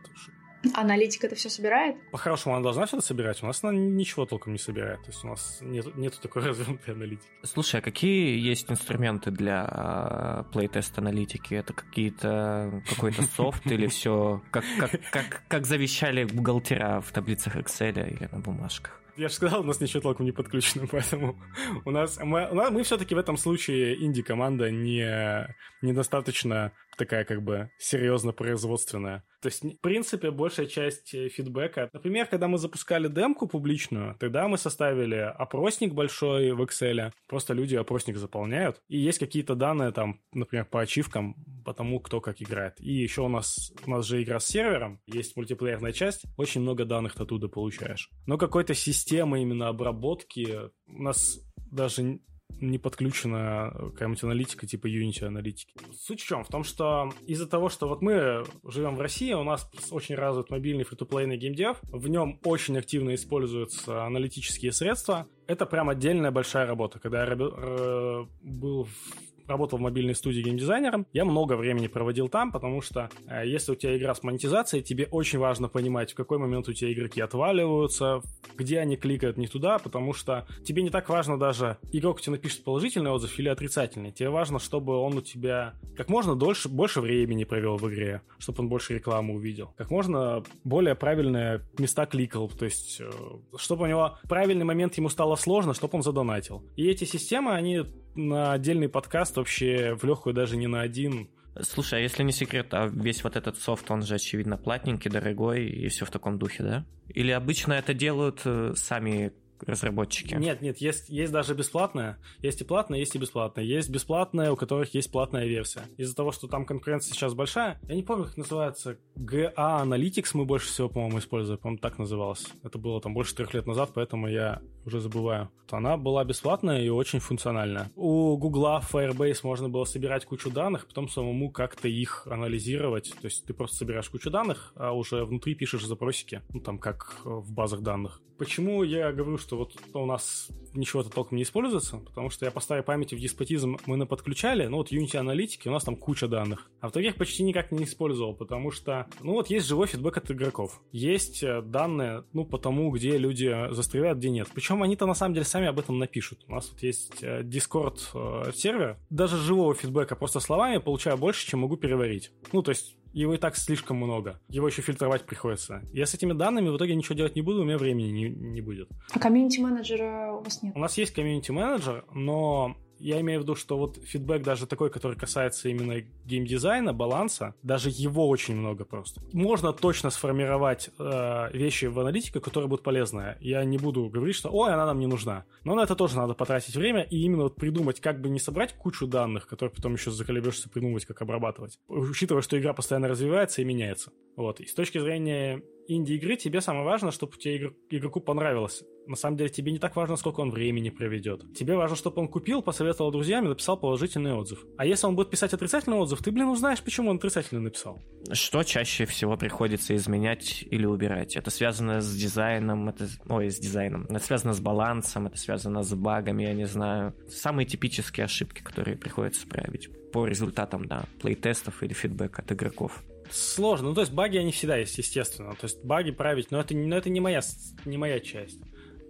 Аналитика это все собирает? По-хорошему, она должна все собирать. У нас она ничего толком не собирает. То есть у нас нет, нету такой развернутой аналитики. Слушай, а какие есть инструменты для плейтест аналитики? Это какие-то какой-то софт или все как, как, как, как завещали бухгалтера в таблицах Excel или на бумажках? Я же сказал, у нас ничего толком не подключено, поэтому у нас мы, у нас, мы все-таки в этом случае инди-команда не недостаточно такая как бы серьезно производственная. То есть, в принципе, большая часть э, фидбэка... Например, когда мы запускали демку публичную, тогда мы составили опросник большой в Excel. Просто люди опросник заполняют. И есть какие-то данные там, например, по ачивкам, по тому, кто как играет. И еще у нас, у нас же игра с сервером, есть мультиплеерная часть, очень много данных ты оттуда получаешь. Но какой-то системы именно обработки у нас даже не подключена какая-нибудь аналитика типа Unity аналитики. Суть в чем? В том, что из-за того, что вот мы живем в России, у нас очень развит мобильный фри-то-плейный геймдев, в нем очень активно используются аналитические средства. Это прям отдельная большая работа. Когда я был в работал в мобильной студии геймдизайнером, я много времени проводил там, потому что э, если у тебя игра с монетизацией, тебе очень важно понимать, в какой момент у тебя игроки отваливаются, где они кликают не туда, потому что тебе не так важно даже, игрок тебе напишет положительный отзыв или отрицательный. Тебе важно, чтобы он у тебя как можно дольше, больше времени провел в игре, чтобы он больше рекламы увидел. Как можно более правильные места кликал, то есть э, чтобы у него правильный момент ему стало сложно, чтобы он задонатил. И эти системы, они на отдельный подкаст вообще в легкую даже не на один. Слушай, а если не секрет, а весь вот этот софт, он же, очевидно, платненький, дорогой и все в таком духе, да? Или обычно это делают э, сами разработчики. Нет, нет, есть, есть даже бесплатная. Есть и платная, есть и бесплатная. Есть бесплатная, у которых есть платная версия. Из-за того, что там конкуренция сейчас большая, я не помню, как называется, GA Analytics мы больше всего, по-моему, используем. По-моему, так называлось. Это было там больше трех лет назад, поэтому я уже забываю. Она была бесплатная и очень функциональная. У Гугла в Firebase можно было собирать кучу данных, потом самому как-то их анализировать. То есть ты просто собираешь кучу данных, а уже внутри пишешь запросики, ну там как в базах данных. Почему я говорю, что вот у нас ничего-то толком не используется? Потому что я по старой памяти в деспотизм мы на подключали, ну вот Unity аналитики, у нас там куча данных. А в других почти никак не использовал, потому что, ну вот есть живой фидбэк от игроков. Есть э, данные, ну, по тому, где люди застревают, где нет. Причем они-то на самом деле сами об этом напишут. У нас вот есть э, Discord э, сервер. Даже живого фидбэка просто словами получаю больше, чем могу переварить. Ну, то есть его и так слишком много. Его еще фильтровать приходится. Я с этими данными в итоге ничего делать не буду, у меня времени не, не будет. А комьюнити-менеджера у вас нет? У нас есть комьюнити-менеджер, но я имею в виду, что вот фидбэк даже такой, который касается именно геймдизайна, баланса, даже его очень много просто. Можно точно сформировать э, вещи в аналитике, которые будут полезны. Я не буду говорить, что ой, она нам не нужна. Но на это тоже надо потратить время и именно вот придумать, как бы не собрать кучу данных, которые потом еще заколебешься придумывать, как обрабатывать. Учитывая, что игра постоянно развивается и меняется. Вот. И с точки зрения инди-игры тебе самое важное, чтобы тебе игроку понравилось. На самом деле тебе не так важно, сколько он времени проведет. Тебе важно, чтобы он купил, посоветовал друзьям и написал положительный отзыв. А если он будет писать отрицательный отзыв, ты, блин, узнаешь, почему он отрицательный написал. Что чаще всего приходится изменять или убирать? Это связано с дизайном, это... Ой, с дизайном. Это связано с балансом, это связано с багами, я не знаю. Самые типические ошибки, которые приходится править по результатам, да, плейтестов или фидбэк от игроков сложно. Ну, то есть баги, они всегда есть, естественно. То есть баги править, но это, но это не, моя, не моя часть.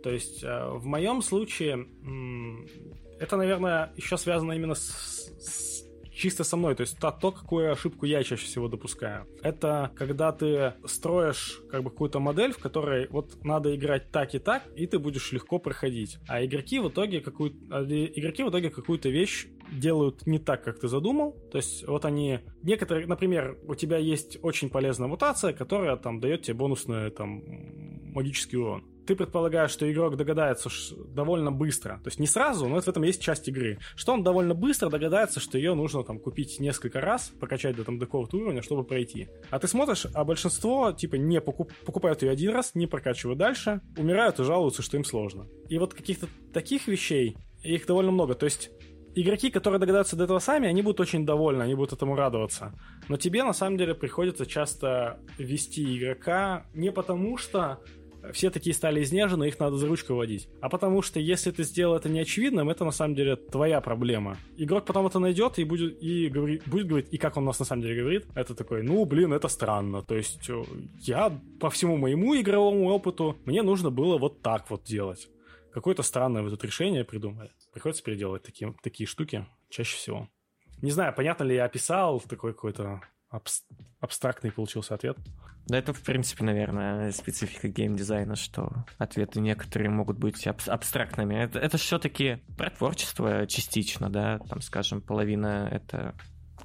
То есть э, в моем случае это, наверное, еще связано именно с, с чисто со мной, то есть то, то, какую ошибку я чаще всего допускаю. Это когда ты строишь как бы какую-то модель, в которой вот надо играть так и так, и ты будешь легко проходить. А игроки в итоге какую а игроки в итоге какую-то вещь делают не так, как ты задумал. То есть вот они... Некоторые, например, у тебя есть очень полезная мутация, которая там дает тебе бонусный там магический урон. Ты предполагаешь, что игрок догадается довольно быстро. То есть не сразу, но в этом есть часть игры. Что он довольно быстро догадается, что ее нужно там купить несколько раз, покачать до там до какого-то уровня, чтобы пройти. А ты смотришь, а большинство типа не покуп... покупают ее один раз, не прокачивают дальше, умирают и жалуются, что им сложно. И вот каких-то таких вещей, их довольно много. То есть игроки, которые догадаются до этого сами, они будут очень довольны, они будут этому радоваться. Но тебе на самом деле приходится часто вести игрока не потому, что все такие стали изнежены, их надо за ручку водить. А потому что если ты сделал это неочевидным, это на самом деле твоя проблема. Игрок потом это найдет и будет, и говорит, будет говорить, и как он нас на самом деле говорит, это такой, ну, блин, это странно. То есть э, я по всему моему игровому опыту, мне нужно было вот так вот делать какое-то странное вот это решение придумали. Приходится переделывать такие, такие штуки чаще всего. Не знаю, понятно ли я описал, такой какой-то абс- абстрактный получился ответ. Да, это, в принципе, наверное, специфика геймдизайна, что ответы некоторые могут быть аб- абстрактными. Это, это все-таки про творчество частично, да, там, скажем, половина это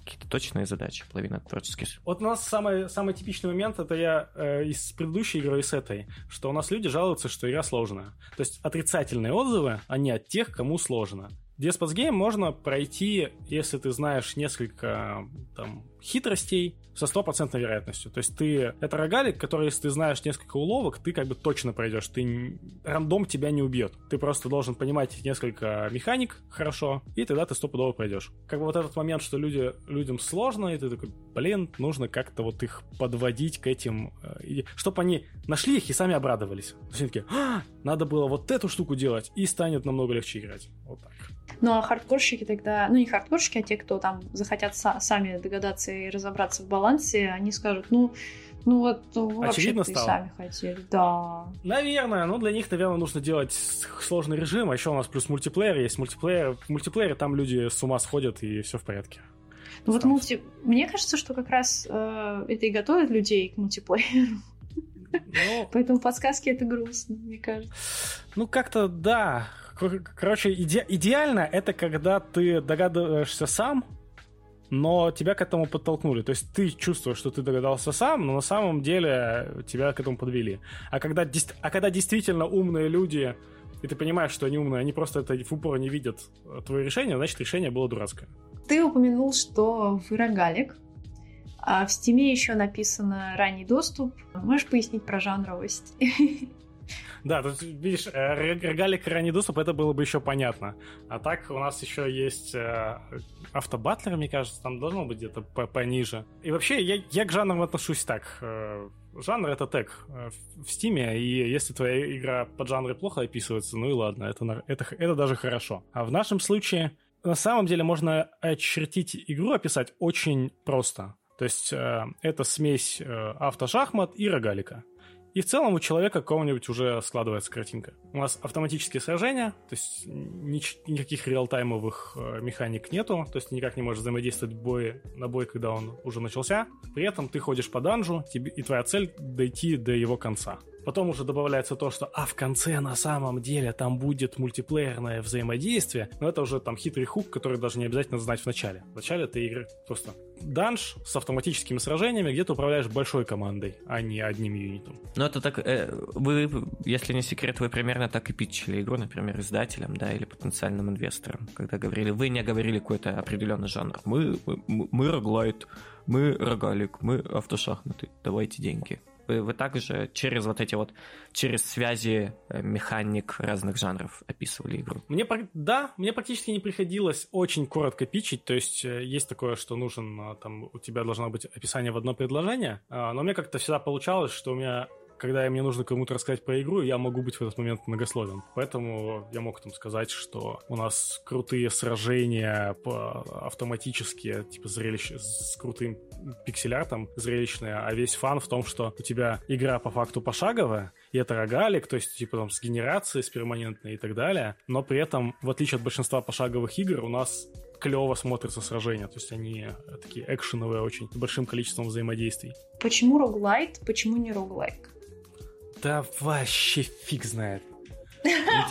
какие-то точные задачи, половина творческих. Вот у нас самый, самый типичный момент, это я э, из предыдущей игры и с этой, что у нас люди жалуются, что игра сложная. То есть отрицательные отзывы, они от тех, кому сложно. Despots Game можно пройти, если ты знаешь несколько там, хитростей со стопроцентной вероятностью. То есть ты... Это рогалик, который, если ты знаешь несколько уловок, ты как бы точно пройдешь. Ты... Рандом тебя не убьет. Ты просто должен понимать несколько механик хорошо, и тогда ты стопудово пройдешь. Как бы вот этот момент, что люди, людям сложно, и ты такой, блин, нужно как-то вот их подводить к этим... Э, Чтобы они нашли их и сами обрадовались. То есть они такие, а, надо было вот эту штуку делать, и станет намного легче играть. Вот так. Ну а хардкорщики тогда, ну не хардкорщики, а те, кто там захотят са- сами догадаться и разобраться в балансе, они скажут, ну, ну вот, ну, вообще ты стало. сами хотели, да. Наверное, ну для них, наверное, нужно делать сложный режим, а еще у нас плюс мультиплеер есть. Мультиплеер, в мультиплеере там люди с ума сходят и все в порядке. Ну вот мульти... Мне кажется, что как раз э, это и готовит людей к мультиплееру. Ну, Поэтому подсказки это грустно, мне кажется. Ну, как-то да. Короче, иде идеально это когда ты догадываешься сам, но тебя к этому подтолкнули. То есть ты чувствуешь, что ты догадался сам, но на самом деле тебя к этому подвели. А когда, а когда действительно умные люди, и ты понимаешь, что они умные, они просто это в упор не видят э, твое решение, значит, решение было дурацкое. Ты упомянул, что вы рогалик, а в стиме еще написано ранний доступ. Можешь пояснить про жанровость? Да, тут, видишь, э, рогалик ранний доступ, это было бы еще понятно. А так у нас еще есть э, автобатлер, мне кажется, там должно быть где-то пониже. И вообще, я, я к жанрам отношусь так. Э, жанр — это тег в стиме, и если твоя игра под жанры плохо описывается, ну и ладно, это, это, это даже хорошо. А в нашем случае, на самом деле, можно очертить игру, описать очень просто. То есть э, это смесь э, автошахмат и рогалика. И в целом у человека какого-нибудь уже складывается картинка. У нас автоматические сражения, то есть ни- никаких реалтаймовых э, механик нету, то есть никак не можешь взаимодействовать бой, на бой, когда он уже начался. При этом ты ходишь по данжу, тебе, и твоя цель дойти до его конца. Потом уже добавляется то, что а в конце на самом деле там будет мультиплеерное взаимодействие, но это уже там хитрый хук, который даже не обязательно знать в начале. В начале этой игры просто данж с автоматическими сражениями, где ты управляешь большой командой, а не одним юнитом. Ну это так, э, вы, если не секрет, вы примерно так и питчили игру, например, издателям, да, или потенциальным инвесторам, когда говорили, вы не говорили какой-то определенный жанр. Мы, мы, мы роглайт, мы рогалик, мы автошахматы, давайте деньги. Вы, также через вот эти вот, через связи э, механик разных жанров описывали игру? Мне, да, мне практически не приходилось очень коротко пичить, то есть э, есть такое, что нужен, а, там, у тебя должно быть описание в одно предложение, а, но мне как-то всегда получалось, что у меня когда мне нужно кому-то рассказать про игру, я могу быть в этот момент многословен. Поэтому я мог там сказать, что у нас крутые сражения по автоматические, типа зрелище с крутым пиксель-артом зрелищные, а весь фан в том, что у тебя игра по факту пошаговая, и это рогалик, то есть типа там с генерацией, с перманентной и так далее, но при этом, в отличие от большинства пошаговых игр, у нас клево смотрятся сражения. То есть они такие экшеновые очень, с большим количеством взаимодействий. Почему роглайт, почему не роглайк? Да вообще фиг знает.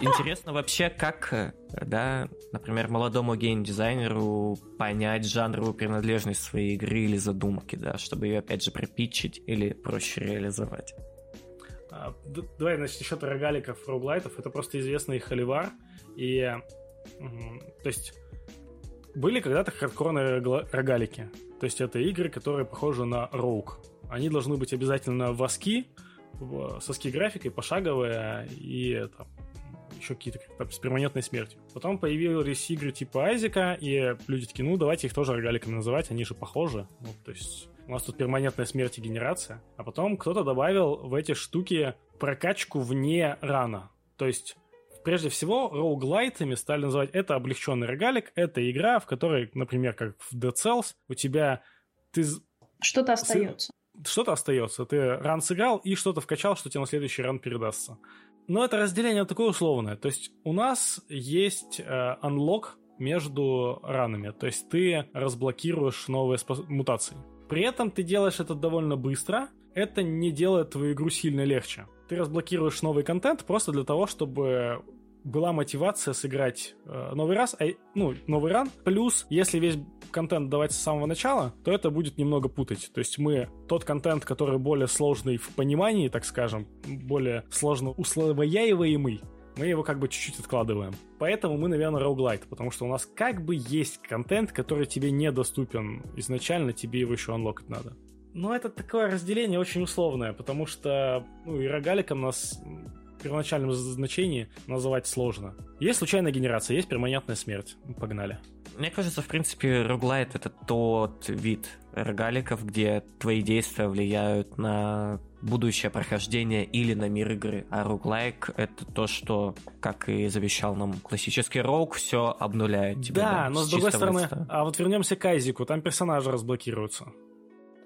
Интересно вообще, как, да, например, молодому геймдизайнеру понять жанровую принадлежность своей игры или задумки, да, чтобы ее, опять же, пропитчить или проще реализовать. А, давай, значит, насчет рогаликов, роглайтов. Это просто известный холивар. И, то есть, были когда-то хардкорные рогалики. То есть, это игры, которые похожи на роук. Они должны быть обязательно воски, со ски-графикой, пошаговая и там, еще какие-то там, с перманентной смертью. Потом появились игры типа Айзека, и люди такие, ну, давайте их тоже рогаликами называть, они же похожи. Ну, то есть у нас тут перманентная смерть и генерация. А потом кто-то добавил в эти штуки прокачку вне рана. То есть прежде всего, роуглайтами стали называть это облегченный рогалик. Это игра, в которой, например, как в Dead Cells, у тебя ты... Что-то остается что-то остается. Ты ран сыграл и что-то вкачал, что тебе на следующий ран передастся. Но это разделение такое условное. То есть у нас есть э, unlock между ранами. То есть ты разблокируешь новые спос- мутации. При этом ты делаешь это довольно быстро. Это не делает твою игру сильно легче. Ты разблокируешь новый контент просто для того, чтобы была мотивация сыграть э, новый раз, а, ну, новый ран. Плюс, если весь контент давать с самого начала, то это будет немного путать. То есть мы тот контент, который более сложный в понимании, так скажем, более сложно усвояемый, мы его как бы чуть-чуть откладываем. Поэтому мы, наверное, роуглайт, потому что у нас как бы есть контент, который тебе недоступен изначально, тебе его еще анлокать надо. Но это такое разделение очень условное, потому что ну, и рогаликом нас первоначальном значении называть сложно. Есть случайная генерация, есть перманентная смерть. Погнали. Мне кажется, в принципе, роглайт — это тот вид рогаликов, где твои действия влияют на будущее прохождение или на мир игры. А роглайк — это то, что, как и завещал нам классический роук, все обнуляет тебя. Да, да но с, с другой стороны, листа. а вот вернемся к Айзику, там персонажи разблокируются.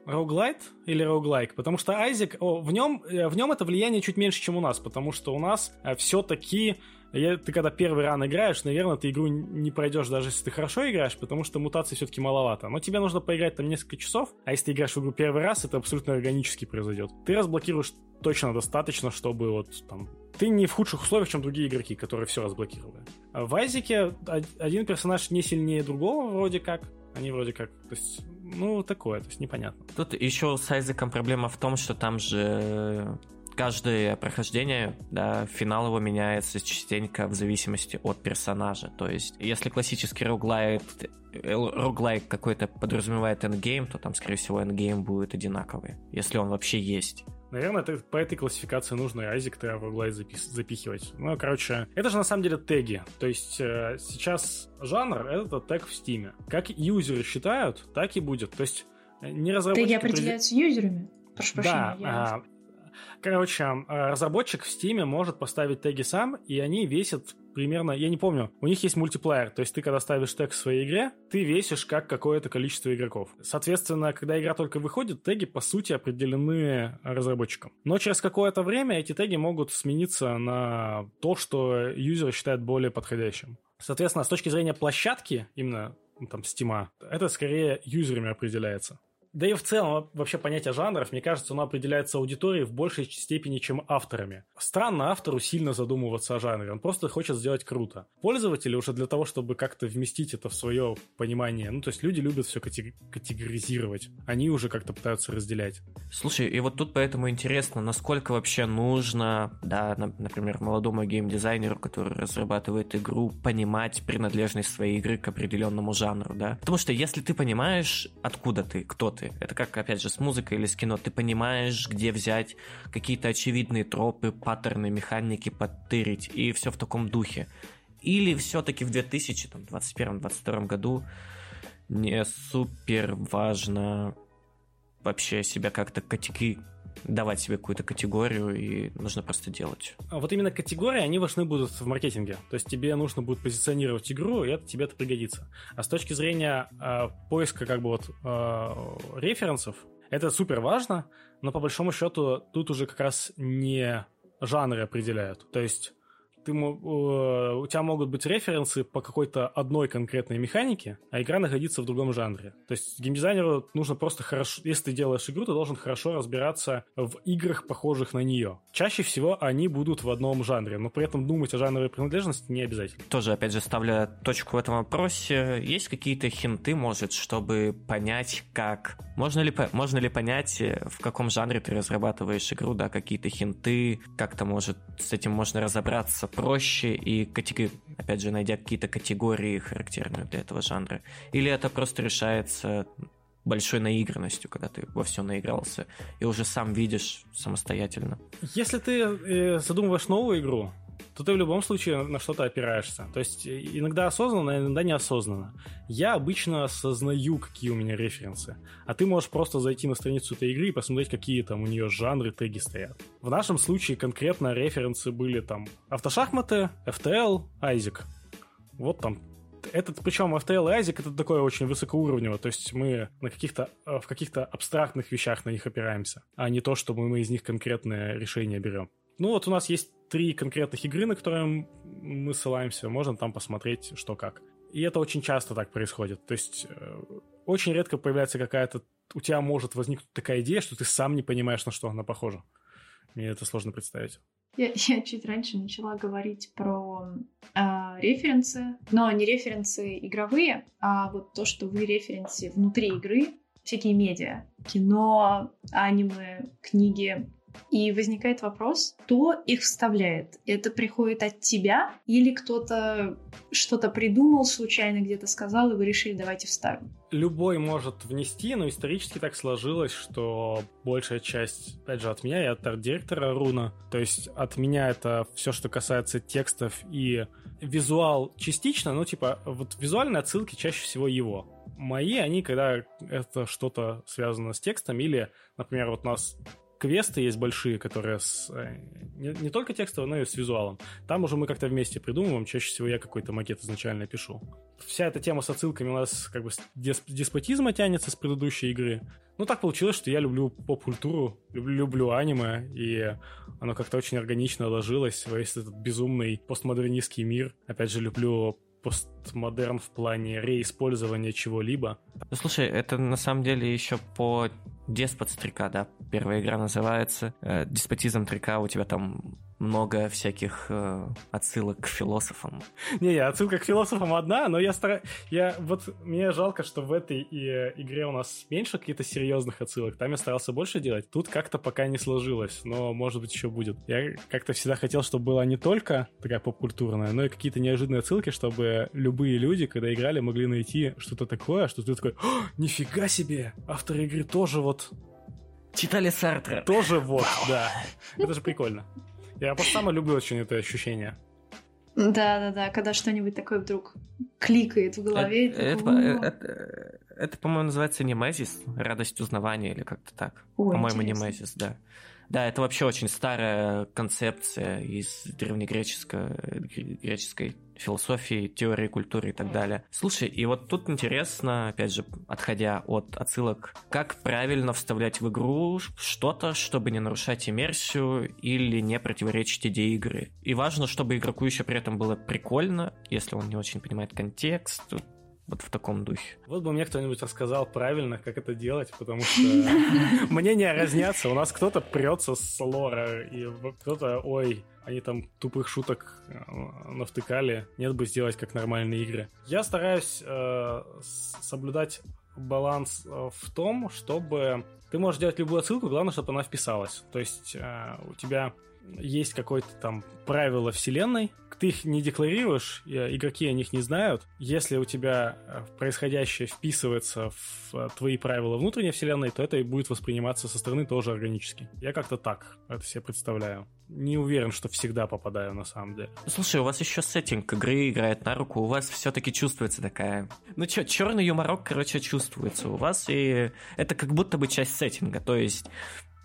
Роуглайт или роуглайк? Потому что Айзек, о, в нем, э, в нем это влияние чуть меньше, чем у нас, потому что у нас э, все-таки ты когда первый ран играешь, наверное, ты игру не пройдешь, даже если ты хорошо играешь, потому что мутаций все-таки маловато. Но тебе нужно поиграть там несколько часов, а если ты играешь в игру первый раз, это абсолютно органически произойдет. Ты разблокируешь точно достаточно, чтобы вот там... Ты не в худших условиях, чем другие игроки, которые все разблокировали. А в Айзеке один персонаж не сильнее другого вроде как. Они вроде как... То есть ну, такое, то есть непонятно. Тут еще с Айзеком проблема в том, что там же каждое прохождение, да, финал его меняется частенько в зависимости от персонажа. То есть, если классический roguelike, roguelike какой-то подразумевает endgame, то там, скорее всего, endgame будет одинаковый, если он вообще есть. Наверное, это, по этой классификации нужно и Айзек то в roguelite запихивать. Ну, короче, это же на самом деле теги. То есть э, сейчас жанр — это тег в Steam. Как юзеры считают, так и будет. То есть э, не разработчики... Теги определяются юзерами? Прошу прощения. Да, я... а, Короче, э, разработчик в Steam может поставить теги сам, и они весят примерно, я не помню, у них есть мультиплеер, то есть ты, когда ставишь тег в своей игре, ты весишь как какое-то количество игроков. Соответственно, когда игра только выходит, теги, по сути, определены разработчиком. Но через какое-то время эти теги могут смениться на то, что юзер считает более подходящим. Соответственно, с точки зрения площадки, именно ну, там, Steam, это скорее юзерами определяется. Да и в целом вообще понятие жанров, мне кажется, оно определяется аудиторией в большей степени, чем авторами. Странно автору сильно задумываться о жанре, он просто хочет сделать круто. Пользователи уже для того, чтобы как-то вместить это в свое понимание, ну то есть люди любят все категоризировать, они уже как-то пытаются разделять. Слушай, и вот тут поэтому интересно, насколько вообще нужно, да, например, молодому геймдизайнеру, который разрабатывает игру, понимать принадлежность своей игры к определенному жанру, да? Потому что если ты понимаешь, откуда ты, кто ты, это как, опять же, с музыкой или с кино, ты понимаешь, где взять какие-то очевидные тропы, паттерны, механики подтырить, и все в таком духе. Или все-таки в 2021-2022 году не супер важно вообще себя как-то категории давать себе какую-то категорию, и нужно просто делать. А вот именно категории, они важны будут в маркетинге. То есть тебе нужно будет позиционировать игру, и это тебе это пригодится. А с точки зрения э, поиска как бы вот э, референсов, это супер важно, но по большому счету тут уже как раз не жанры определяют. То есть ты, э, у тебя могут быть референсы по какой-то одной конкретной механике, а игра находится в другом жанре. То есть геймдизайнеру нужно просто хорошо, если ты делаешь игру, ты должен хорошо разбираться в играх, похожих на нее. Чаще всего они будут в одном жанре, но при этом думать о жанровой принадлежности не обязательно. Тоже, опять же, ставля точку в этом вопросе, есть какие-то хинты, может, чтобы понять, как... Можно ли, можно ли понять, в каком жанре ты разрабатываешь игру, да, какие-то хинты, как-то, может, с этим можно разобраться проще и, категори... опять же, найдя какие-то категории, характерные для этого жанра? Или это просто решается большой наигранностью, когда ты во все наигрался и уже сам видишь самостоятельно? Если ты э, задумываешь новую игру, то ты в любом случае на что-то опираешься. То есть э, иногда осознанно, иногда неосознанно. Я обычно осознаю, какие у меня референсы. А ты можешь просто зайти на страницу этой игры и посмотреть, какие там у нее жанры, теги стоят. В нашем случае конкретно референсы были там автошахматы, FTL, Айзек. Вот там этот, причем FTL и ASIC это такое очень высокоуровневое, то есть мы на каких-то, э, в каких-то абстрактных вещах на них опираемся, а не то, что мы из них конкретное решение берем. Ну вот у нас есть три конкретных игры, на которые мы ссылаемся, можно там посмотреть, что как. И это очень часто так происходит. То есть э, очень редко появляется какая-то... У тебя может возникнуть такая идея, что ты сам не понимаешь, на что она похожа. Мне это сложно представить. Я, я чуть раньше начала говорить про э, референсы, но не референсы игровые, а вот то, что вы референсе внутри игры, всякие медиа, кино, аниме, книги, и возникает вопрос, кто их вставляет? Это приходит от тебя или кто-то что-то придумал, случайно где-то сказал, и вы решили, давайте вставим? Любой может внести, но исторически так сложилось, что большая часть, опять же, от меня и от арт-директора Руна. То есть от меня это все, что касается текстов и визуал частично, ну, типа, вот визуальные отсылки чаще всего его. Мои, они, когда это что-то связано с текстом, или, например, вот у нас квесты есть большие, которые с, э, не, не только текстовые, но и с визуалом. Там уже мы как-то вместе придумываем, чаще всего я какой-то макет изначально пишу. Вся эта тема с отсылками у нас как бы с деспотизма тянется с предыдущей игры. Ну, так получилось, что я люблю поп-культуру, люблю, люблю аниме, и оно как-то очень органично ложилось весь этот безумный постмодернистский мир. Опять же, люблю постмодерн в плане реиспользования чего-либо. Ну, слушай, это на самом деле еще по Деспот Стрика, да, первая игра называется. Э, Деспотизм Трика, у тебя там много всяких э, отсылок к философам. Не-не, отсылка к философам одна, но я стараюсь... Я вот... Мне жалко, что в этой и, игре у нас меньше каких-то серьезных отсылок. Там я старался больше делать. Тут как-то пока не сложилось, но может быть еще будет. Я как-то всегда хотел, чтобы была не только такая поп-культурная, но и какие-то неожиданные отсылки, чтобы любые люди, когда играли, могли найти что-то такое, что ты такой, нифига себе, авторы игры тоже вот Читали Сартра. Тоже вот, да. Это же прикольно. Я просто сам люблю очень это ощущение. Да-да-да, когда что-нибудь такое вдруг кликает в голове. Это, это, это, это, это по-моему, называется немезис, радость узнавания или как-то так. По-моему, немезис, да. Да, это вообще очень старая концепция из древнегреческой греческой философии, теории культуры и так далее. Слушай, и вот тут интересно, опять же, отходя от отсылок, как правильно вставлять в игру что-то, чтобы не нарушать иммерсию или не противоречить идее игры. И важно, чтобы игроку еще при этом было прикольно, если он не очень понимает контекст, Вот в таком духе. Вот бы мне кто-нибудь рассказал правильно, как это делать, потому что мнения разнятся. У нас кто-то прется с лора, и кто-то, ой, они там тупых шуток э, навтыкали. Нет бы сделать как нормальные игры. Я стараюсь э, соблюдать баланс э, в том, чтобы ты можешь делать любую отсылку, главное, чтобы она вписалась. То есть э, у тебя есть какое-то там правило вселенной, ты их не декларируешь, игроки о них не знают. Если у тебя э, происходящее вписывается в э, твои правила внутренней вселенной, то это и будет восприниматься со стороны тоже органически. Я как-то так это себе представляю. Не уверен, что всегда попадаю на самом деле. Слушай, у вас еще сеттинг игры играет на руку, у вас все-таки чувствуется такая... Ну что, черный юморок, короче, чувствуется у вас, и это как будто бы часть сеттинга, то есть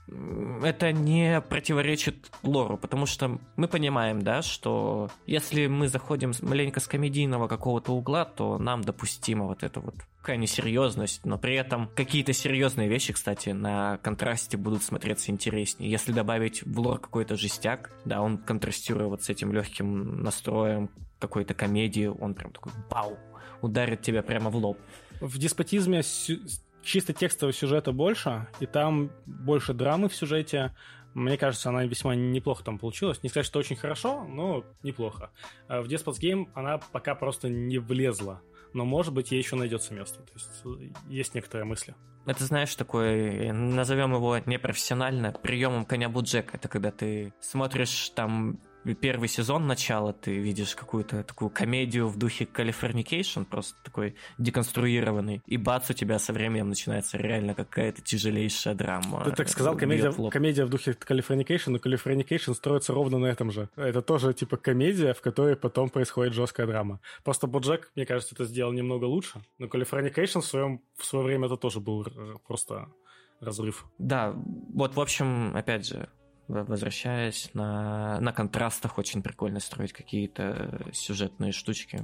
это не противоречит лору, потому что мы понимаем, да, что если мы заходим маленько с комедийного какого-то угла, то нам допустима вот эта вот какая несерьезность, но при этом какие-то серьезные вещи, кстати, на контрасте будут смотреться интереснее. Если добавить в лор какой-то жестяк, да, он контрастирует вот с этим легким настроем какой-то комедии, он прям такой бау, ударит тебя прямо в лоб. В деспотизме чисто текстового сюжета больше, и там больше драмы в сюжете. Мне кажется, она весьма неплохо там получилась. Не сказать, что очень хорошо, но неплохо. А в Despots Game она пока просто не влезла. Но, может быть, ей еще найдется место. То есть есть некоторые мысли. Это, знаешь, такой, назовем его непрофессионально, приемом коня Буджека. Это когда ты смотришь там первый сезон начала ты видишь какую-то такую комедию в духе Californication, просто такой деконструированный, и бац, у тебя со временем начинается реально какая-то тяжелейшая драма. Ты так сказал, комедия, в комедия в духе Californication, но Californication строится ровно на этом же. Это тоже типа комедия, в которой потом происходит жесткая драма. Просто Боджек, мне кажется, это сделал немного лучше, но Californication в, своем, в свое время это тоже был просто разрыв. Да, вот, в общем, опять же, возвращаясь на, на контрастах, очень прикольно строить какие-то сюжетные штучки.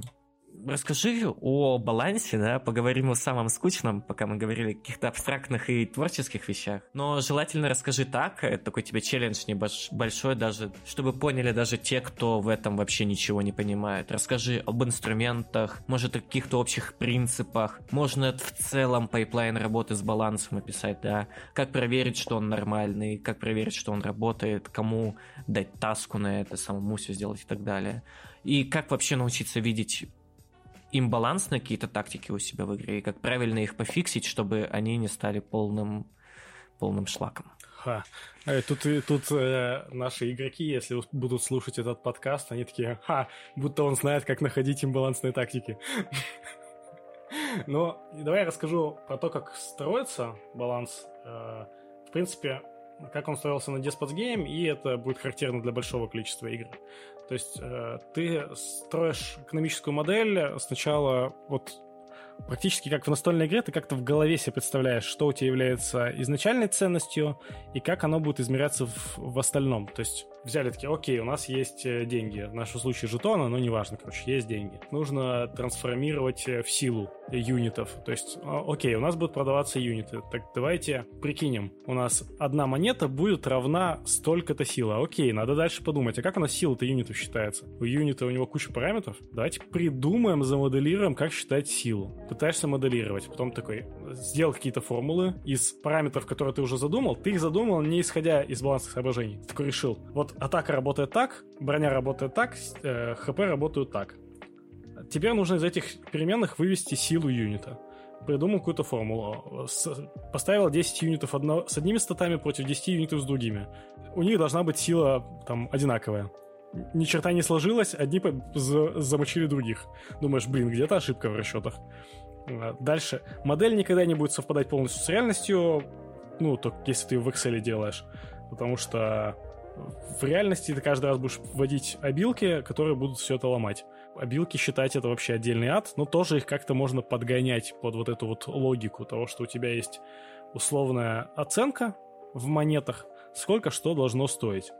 Расскажи о балансе, да, поговорим о самом скучном, пока мы говорили о каких-то абстрактных и творческих вещах. Но желательно расскажи так, это такой тебе челлендж небольшой даже, чтобы поняли даже те, кто в этом вообще ничего не понимает. Расскажи об инструментах, может, о каких-то общих принципах. Можно в целом pipeline работы с балансом описать, да. Как проверить, что он нормальный, как проверить, что он работает, кому дать таску на это, самому все сделать и так далее. И как вообще научиться видеть имбаланс на какие-то тактики у себя в игре, и как правильно их пофиксить, чтобы они не стали полным, полным шлаком. Ха. Э, тут, тут э, наши игроки, если будут слушать этот подкаст, они такие, ха, будто он знает, как находить имбалансные тактики. Но давай я расскажу про то, как строится баланс. Э, в принципе, как он строился на Despots Game, и это будет характерно для большого количества игр. То есть э, ты строишь экономическую модель сначала вот практически как в настольной игре, ты как-то в голове себе представляешь, что у тебя является изначальной ценностью и как оно будет измеряться в, в остальном. То есть взяли такие, окей, у нас есть э, деньги, в нашем случае жетоны, но неважно, короче, есть деньги. Нужно трансформировать э, в силу юнитов. То есть, окей, у нас будут продаваться юниты. Так давайте прикинем, у нас одна монета будет равна столько-то силы. Окей, надо дальше подумать, а как у нас сила-то юнитов считается? У юнита у него куча параметров. Давайте придумаем, замоделируем, как считать силу. Пытаешься моделировать, потом такой, сделал какие-то формулы из параметров, которые ты уже задумал. Ты их задумал не исходя из балансных соображений. Ты такой решил, вот атака работает так, броня работает так, э, хп работают так. Тебе нужно из этих переменных вывести силу юнита. Придумал какую-то формулу. С, поставил 10 юнитов одно, с одними статами против 10 юнитов с другими. У них должна быть сила там одинаковая. Ни черта не сложилось, одни за, замочили других. Думаешь, блин, где-то ошибка в расчетах. Э, дальше. Модель никогда не будет совпадать полностью с реальностью, ну, только если ты в Excel делаешь. Потому что в реальности ты каждый раз будешь вводить обилки, которые будут все это ломать. Обилки считать это вообще отдельный ад, но тоже их как-то можно подгонять под вот эту вот логику того, что у тебя есть условная оценка в монетах, сколько что должно стоить.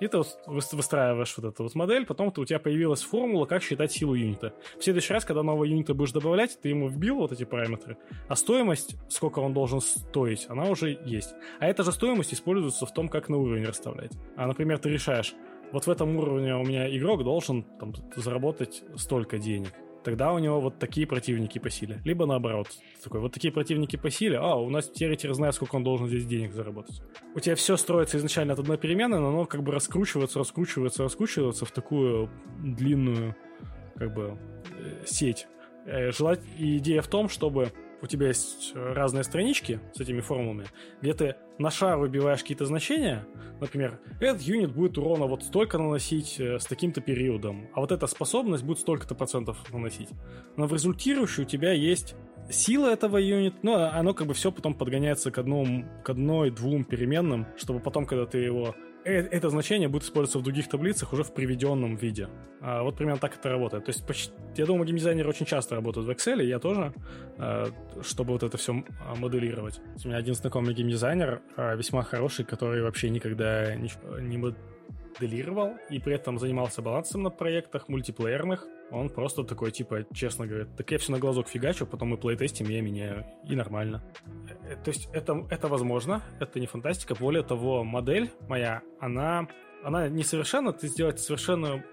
И ты выстраиваешь вот эту вот модель, потом у тебя появилась формула, как считать силу юнита. В следующий раз, когда нового юнита будешь добавлять, ты ему вбил вот эти параметры, а стоимость, сколько он должен стоить, она уже есть. А эта же стоимость используется в том, как на уровень расставлять. А, например, ты решаешь, вот в этом уровне у меня игрок должен там, заработать столько денег. Тогда у него вот такие противники по силе. Либо наоборот, такой, вот такие противники по силе, а, у нас теоретик знает, сколько он должен здесь денег заработать. У тебя все строится изначально от одной перемены, но оно как бы раскручивается, раскручивается, раскручивается в такую длинную как бы э, сеть. Э, желать... Идея в том, чтобы у тебя есть разные странички с этими формулами, где ты на шар выбиваешь какие-то значения, например, этот юнит будет урона вот столько наносить э, с таким-то периодом, а вот эта способность будет столько-то процентов наносить. Но в результирующей у тебя есть сила этого юнита, ну, а оно как бы все потом подгоняется к, одному, к одной-двум переменным, чтобы потом, когда ты его Э, это значение будет использоваться в других таблицах уже в приведенном виде. А вот примерно так это работает. То есть, почти, я думаю, геймдизайнеры очень часто работают в Excel, и я тоже, э, чтобы вот это все а, моделировать. У меня один знакомый геймдизайнер, а, весьма хороший, который вообще никогда не моделировал, и при этом занимался балансом на проектах мультиплеерных, он просто такой, типа, честно говорит, так я все на глазок фигачу, потом мы плейтестим, я меняю, и нормально. Э, то есть это, это возможно, это не фантастика. Более того, модель моя, она, она несовершенна, ты сделать совершенную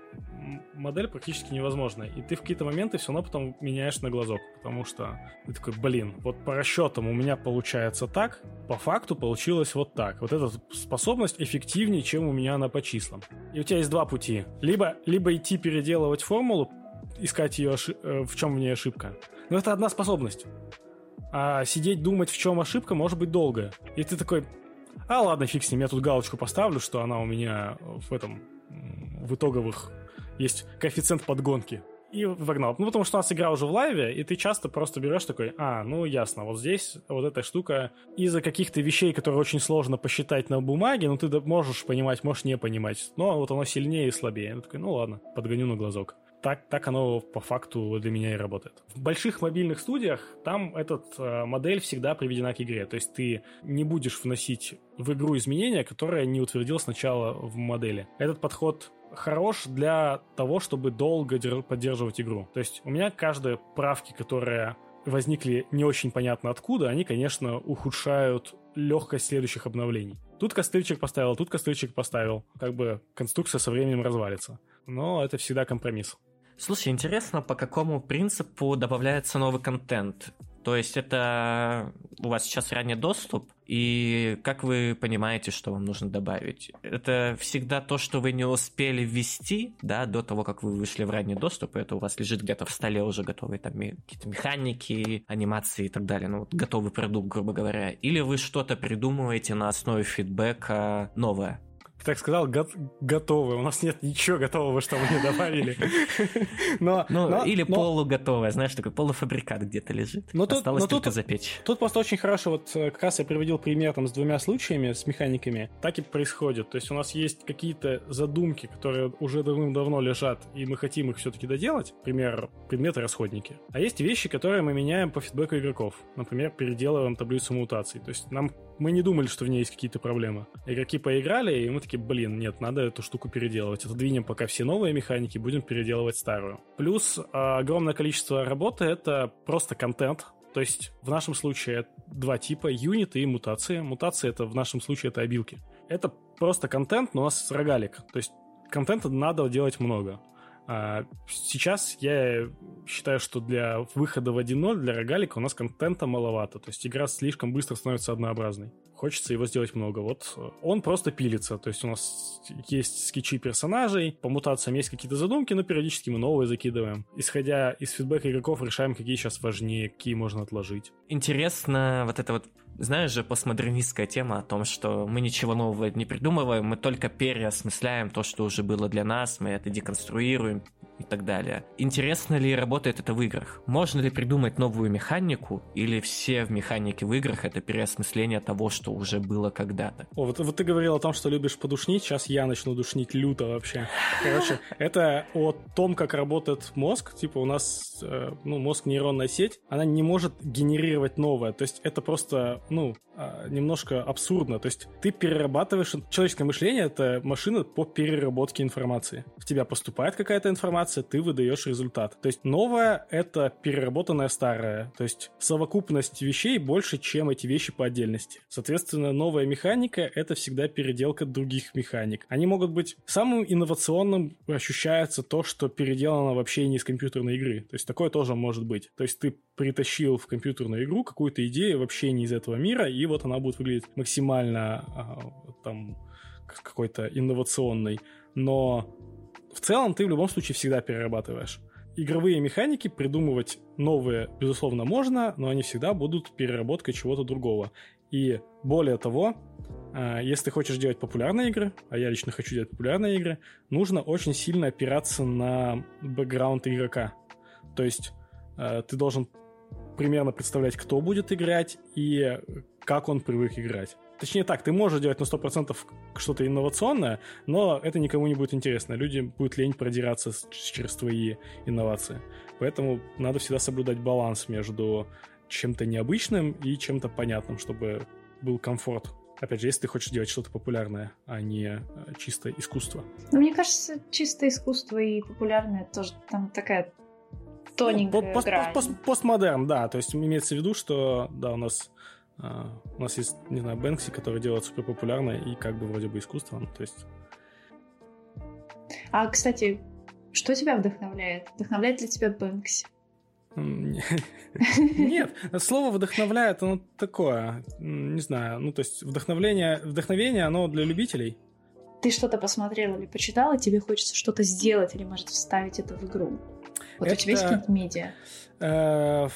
модель практически невозможно. И ты в какие-то моменты все равно потом меняешь на глазок, потому что ты такой, блин, вот по расчетам у меня получается так, по факту получилось вот так. Вот эта способность эффективнее, чем у меня она по числам. И у тебя есть два пути. Либо, либо идти переделывать формулу, искать ее, э, в чем в ней ошибка. Но это одна способность. А сидеть думать, в чем ошибка, может быть долго. И ты такой, а ладно, фиг с ним, я тут галочку поставлю, что она у меня в этом, в итоговых есть коэффициент подгонки. И вогнал. Ну, потому что у нас игра уже в лайве, и ты часто просто берешь такой, а, ну, ясно, вот здесь вот эта штука из-за каких-то вещей, которые очень сложно посчитать на бумаге, ну, ты можешь понимать, можешь не понимать, но вот оно сильнее и слабее. Я такой, ну, ладно, подгоню на глазок так, так оно по факту для меня и работает. В больших мобильных студиях там эта э, модель всегда приведена к игре. То есть ты не будешь вносить в игру изменения, которые не утвердил сначала в модели. Этот подход хорош для того, чтобы долго поддерживать игру. То есть у меня каждые правки, которые возникли не очень понятно откуда, они, конечно, ухудшают легкость следующих обновлений. Тут костыльчик поставил, тут костыльчик поставил. Как бы конструкция со временем развалится. Но это всегда компромисс. Слушай, интересно, по какому принципу добавляется новый контент? То есть это у вас сейчас ранний доступ, и как вы понимаете, что вам нужно добавить? Это всегда то, что вы не успели ввести, да, до того, как вы вышли в ранний доступ, и это у вас лежит где-то в столе уже готовые там какие-то механики, анимации и так далее, ну вот готовый продукт, грубо говоря. Или вы что-то придумываете на основе фидбэка новое? Так сказал, го- готовы. У нас нет ничего готового, что мы не добавили. Но, ну, но, или но... полуготовое, знаешь, такой полуфабрикат где-то лежит. Но тут, Осталось но только тут, запечь. Тут просто очень хорошо, вот э, как раз я приводил пример там с двумя случаями, с механиками. Так и происходит. То есть у нас есть какие-то задумки, которые уже давным-давно лежат, и мы хотим их все-таки доделать. Например, предметы-расходники. А есть вещи, которые мы меняем по фидбэку игроков. Например, переделываем таблицу мутаций. То есть нам мы не думали, что в ней есть какие-то проблемы. Игроки поиграли, и мы такие, блин, нет, надо эту штуку переделывать. Отодвинем пока все новые механики, будем переделывать старую. Плюс а, огромное количество работы — это просто контент, то есть в нашем случае два типа, юниты и мутации. Мутации это в нашем случае это обилки. Это просто контент, но у нас рогалик. То есть контента надо делать много. А сейчас я считаю, что для выхода в 1.0 для рогалика у нас контента маловато. То есть игра слишком быстро становится однообразной. Хочется его сделать много. Вот он просто пилится. То есть у нас есть скетчи персонажей, по мутациям есть какие-то задумки, но периодически мы новые закидываем. Исходя из фидбэка игроков, решаем, какие сейчас важнее, какие можно отложить. Интересно вот это вот знаешь же, постмодернистская тема о том, что мы ничего нового не придумываем, мы только переосмысляем то, что уже было для нас, мы это деконструируем, и так далее. Интересно ли работает это в играх? Можно ли придумать новую механику, или все в механике в играх это переосмысление того, что уже было когда-то? О, вот, вот ты говорил о том, что любишь подушнить, сейчас я начну душнить люто вообще. Короче, это о том, как работает мозг. Типа у нас, э, ну, мозг нейронная сеть, она не может генерировать новое. То есть это просто ну, немножко абсурдно. То есть ты перерабатываешь... Человеческое мышление — это машина по переработке информации. В тебя поступает какая-то информация, ты выдаешь результат. То есть новое — это переработанное старое. То есть совокупность вещей больше, чем эти вещи по отдельности. Соответственно, новая механика — это всегда переделка других механик. Они могут быть... Самым инновационным ощущается то, что переделано вообще не из компьютерной игры. То есть такое тоже может быть. То есть ты притащил в компьютерную игру какую-то идею вообще не из этого мира, и вот она будет выглядеть максимально а, там какой-то инновационной. Но в целом ты в любом случае всегда перерабатываешь. Игровые механики придумывать новые, безусловно, можно, но они всегда будут переработкой чего-то другого. И более того, а, если ты хочешь делать популярные игры, а я лично хочу делать популярные игры, нужно очень сильно опираться на бэкграунд игрока. То есть а, ты должен примерно представлять, кто будет играть и как он привык играть. Точнее так, ты можешь делать на 100% что-то инновационное, но это никому не будет интересно. Людям будет лень продираться через твои инновации. Поэтому надо всегда соблюдать баланс между чем-то необычным и чем-то понятным, чтобы был комфорт. Опять же, если ты хочешь делать что-то популярное, а не э, чисто искусство. Ну, мне кажется, чисто искусство и популярное тоже там такая тоненькая ну, пост, грань. Пост, постмодерн, да. То есть имеется в виду, что да, у нас у нас есть, не знаю, Бэнкси, который делает супер популярное и как бы вроде бы искусство. Ну, то есть... А, кстати, что тебя вдохновляет? Вдохновляет ли тебя Бэнкси? Нет, слово вдохновляет, оно такое, не знаю, ну то есть вдохновление, вдохновение, оно для любителей. Ты что-то посмотрел или почитал, и тебе хочется что-то сделать или, может, вставить это в игру? Вот это... у тебя есть какие-то медиа? Э,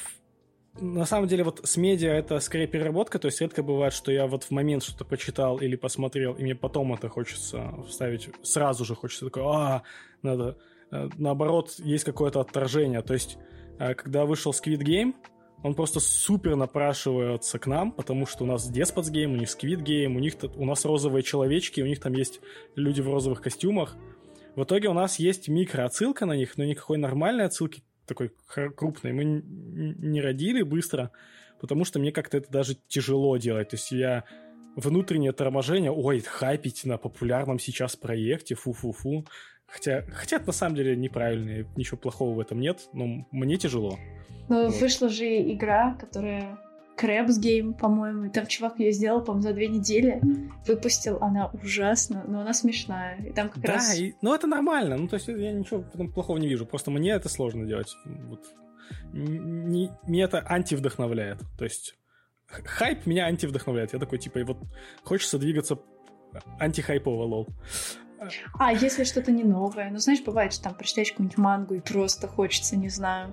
на самом деле вот с медиа это скорее переработка, то есть редко бывает, что я вот в момент что-то почитал или посмотрел, и мне потом это хочется вставить, сразу же хочется такое, а, надо, э, наоборот, есть какое-то отторжение, то есть э, когда вышел Squid Game, он просто супер напрашивается к нам, потому что у нас Despots Game, у них Squid Game, у них у нас розовые человечки, у них там есть люди в розовых костюмах, в итоге у нас есть микроотсылка на них, но никакой нормальной отсылки такой крупной мы не родили быстро, потому что мне как-то это даже тяжело делать. То есть я внутреннее торможение, ой, хайпить на популярном сейчас проекте, фу-фу-фу. Хотя, хотя это на самом деле неправильно, ничего плохого в этом нет, но мне тяжело. Но вот. вышла же игра, которая Krebs Game, по-моему. И там чувак ее сделал, по-моему, за две недели. Выпустил. Она ужасна, но она смешная. И там как да, раз... И, ну это нормально. Ну, то есть я ничего плохого не вижу. Просто мне это сложно делать. Вот. Не, мне это антивдохновляет. То есть хайп меня антивдохновляет. Я такой, типа, и вот хочется двигаться антихайпово, лол. А если что-то не новое? Ну, знаешь, бывает, что там прочитаешь какую-нибудь мангу и просто хочется, не знаю,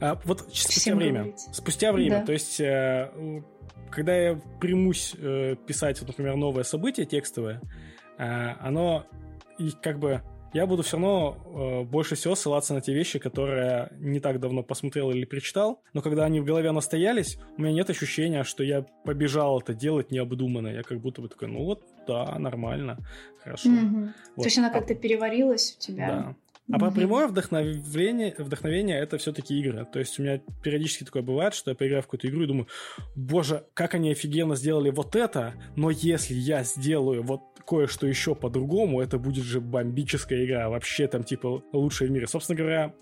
а, вот спустя Всем время. Говорить. Спустя время. Да. То есть, э, когда я примусь э, писать, вот, например, новое событие текстовое, э, оно и как бы я буду все равно э, больше всего ссылаться на те вещи, которые не так давно посмотрел или прочитал, но когда они в голове настоялись, у меня нет ощущения, что я побежал это делать необдуманно. Я как будто бы такой, ну вот, да, нормально, хорошо. Mm-hmm. Вот. То есть она как-то переварилась у тебя? Да. А про прямое вдохновение, вдохновение это все-таки игры. То есть у меня периодически такое бывает, что я поиграю в какую-то игру и думаю, боже, как они офигенно сделали вот это, но если я сделаю вот кое-что еще по-другому, это будет же бомбическая игра, вообще там типа лучшая в мире. Собственно говоря,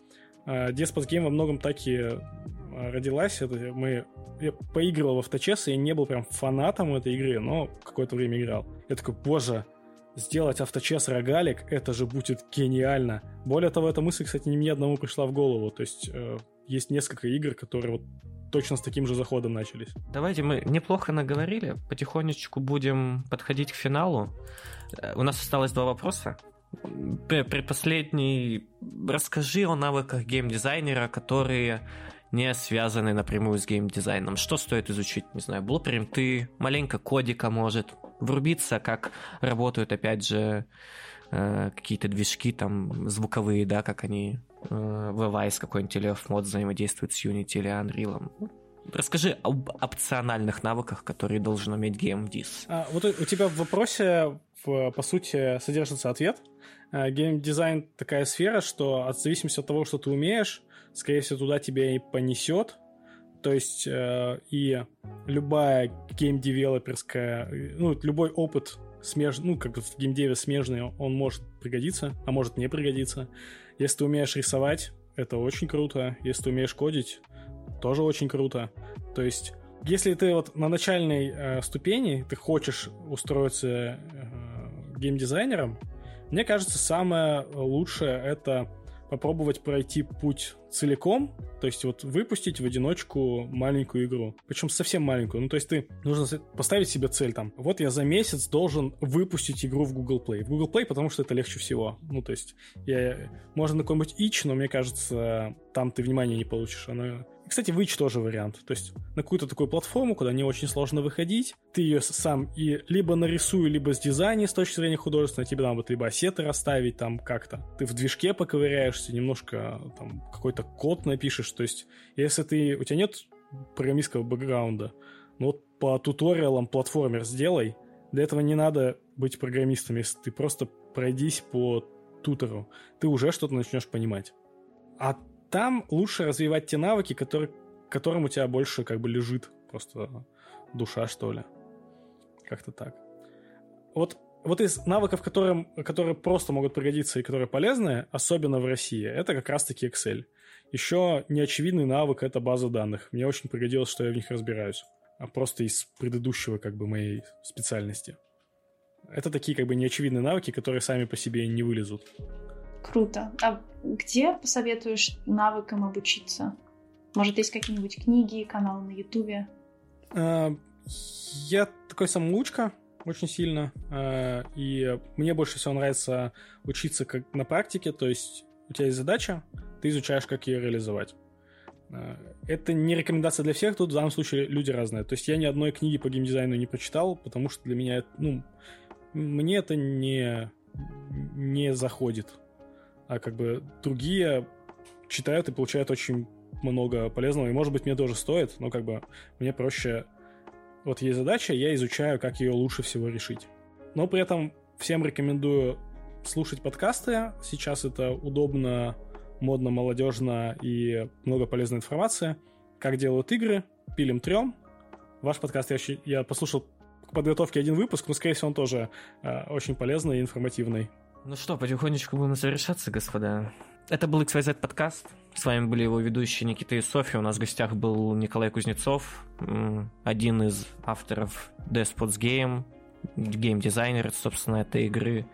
э, Despot Game во многом так и э, родилась. Это мы я поигрывал в авточес, и я не был прям фанатом этой игры, но какое-то время играл. Я такой, боже, сделать авточес рогалик, это же будет гениально. Более того, эта мысль, кстати, не мне одному пришла в голову. То есть э, есть несколько игр, которые вот точно с таким же заходом начались. Давайте мы неплохо наговорили, потихонечку будем подходить к финалу. Э, у нас осталось два вопроса. Предпоследний. Расскажи о навыках геймдизайнера, которые не связаны напрямую с геймдизайном. Что стоит изучить? Не знаю, блупринты, маленько кодика может, врубиться, как работают, опять же, э, какие-то движки там звуковые, да, как они э, в Vice какой-нибудь или мод взаимодействует с Unity или Unreal. Расскажи об опциональных навыках, которые должен уметь геймдиз. А, вот у тебя в вопросе, по сути, содержится ответ. Э, геймдизайн такая сфера, что от зависимости от того, что ты умеешь, скорее всего, туда тебя и понесет. То есть э, и любая геймдевелоперская, ну, любой опыт смеж... ну, как бы в геймдеве смежный, он может пригодиться, а может не пригодиться. Если ты умеешь рисовать, это очень круто. Если ты умеешь кодить, тоже очень круто. То есть, если ты вот на начальной э, ступени, ты хочешь устроиться э, геймдизайнером, мне кажется, самое лучшее это попробовать пройти путь целиком, то есть вот выпустить в одиночку маленькую игру. Причем совсем маленькую. Ну, то есть ты нужно поставить себе цель там. Вот я за месяц должен выпустить игру в Google Play. В Google Play, потому что это легче всего. Ну, то есть я... можно на какой-нибудь ич, но мне кажется, там ты внимания не получишь. Оно кстати, Witch тоже вариант. То есть на какую-то такую платформу, куда не очень сложно выходить, ты ее сам и либо нарисуй, либо с дизайне с точки зрения художественной, тебе надо будет либо ассеты расставить там как-то. Ты в движке поковыряешься, немножко там какой-то код напишешь. То есть если ты, у тебя нет программистского бэкграунда, ну вот по туториалам платформер сделай. Для этого не надо быть программистом, если ты просто пройдись по тутору, ты уже что-то начнешь понимать. А там лучше развивать те навыки, которые, которым у тебя больше как бы лежит просто душа, что ли. Как-то так. Вот, вот из навыков, которым, которые просто могут пригодиться и которые полезны, особенно в России, это как раз-таки Excel. Еще неочевидный навык — это база данных. Мне очень пригодилось, что я в них разбираюсь. А просто из предыдущего как бы моей специальности. Это такие как бы неочевидные навыки, которые сами по себе не вылезут. Круто. А где посоветуешь навыкам обучиться? Может, есть какие-нибудь книги, каналы на Ютубе? А, я такой самоучка очень сильно. А, и мне больше всего нравится учиться как на практике. То есть у тебя есть задача, ты изучаешь, как ее реализовать. А, это не рекомендация для всех, тут в данном случае люди разные. То есть я ни одной книги по геймдизайну не прочитал, потому что для меня, ну, мне это не, не заходит а как бы другие читают и получают очень много полезного, и, может быть, мне тоже стоит, но как бы мне проще... Вот есть задача, я изучаю, как ее лучше всего решить. Но при этом всем рекомендую слушать подкасты. Сейчас это удобно, модно, молодежно и много полезной информации. Как делают игры, пилим трем. Ваш подкаст я, я послушал к подготовке один выпуск, но, скорее всего, он тоже э, очень полезный и информативный. Ну что, потихонечку будем завершаться, господа. Это был XYZ подкаст. С вами были его ведущие Никита и Софья. У нас в гостях был Николай Кузнецов, один из авторов Despots Game, гейм-дизайнер, собственно, этой игры.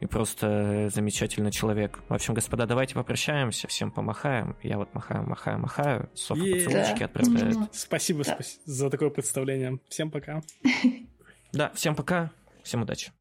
И просто замечательный человек. В общем, господа, давайте попрощаемся, всем помахаем. Я вот махаю, махаю, махаю. Софья yeah. поцелуйчики отправляет. Спасибо да. за такое представление. Всем пока. Да, всем пока, всем удачи.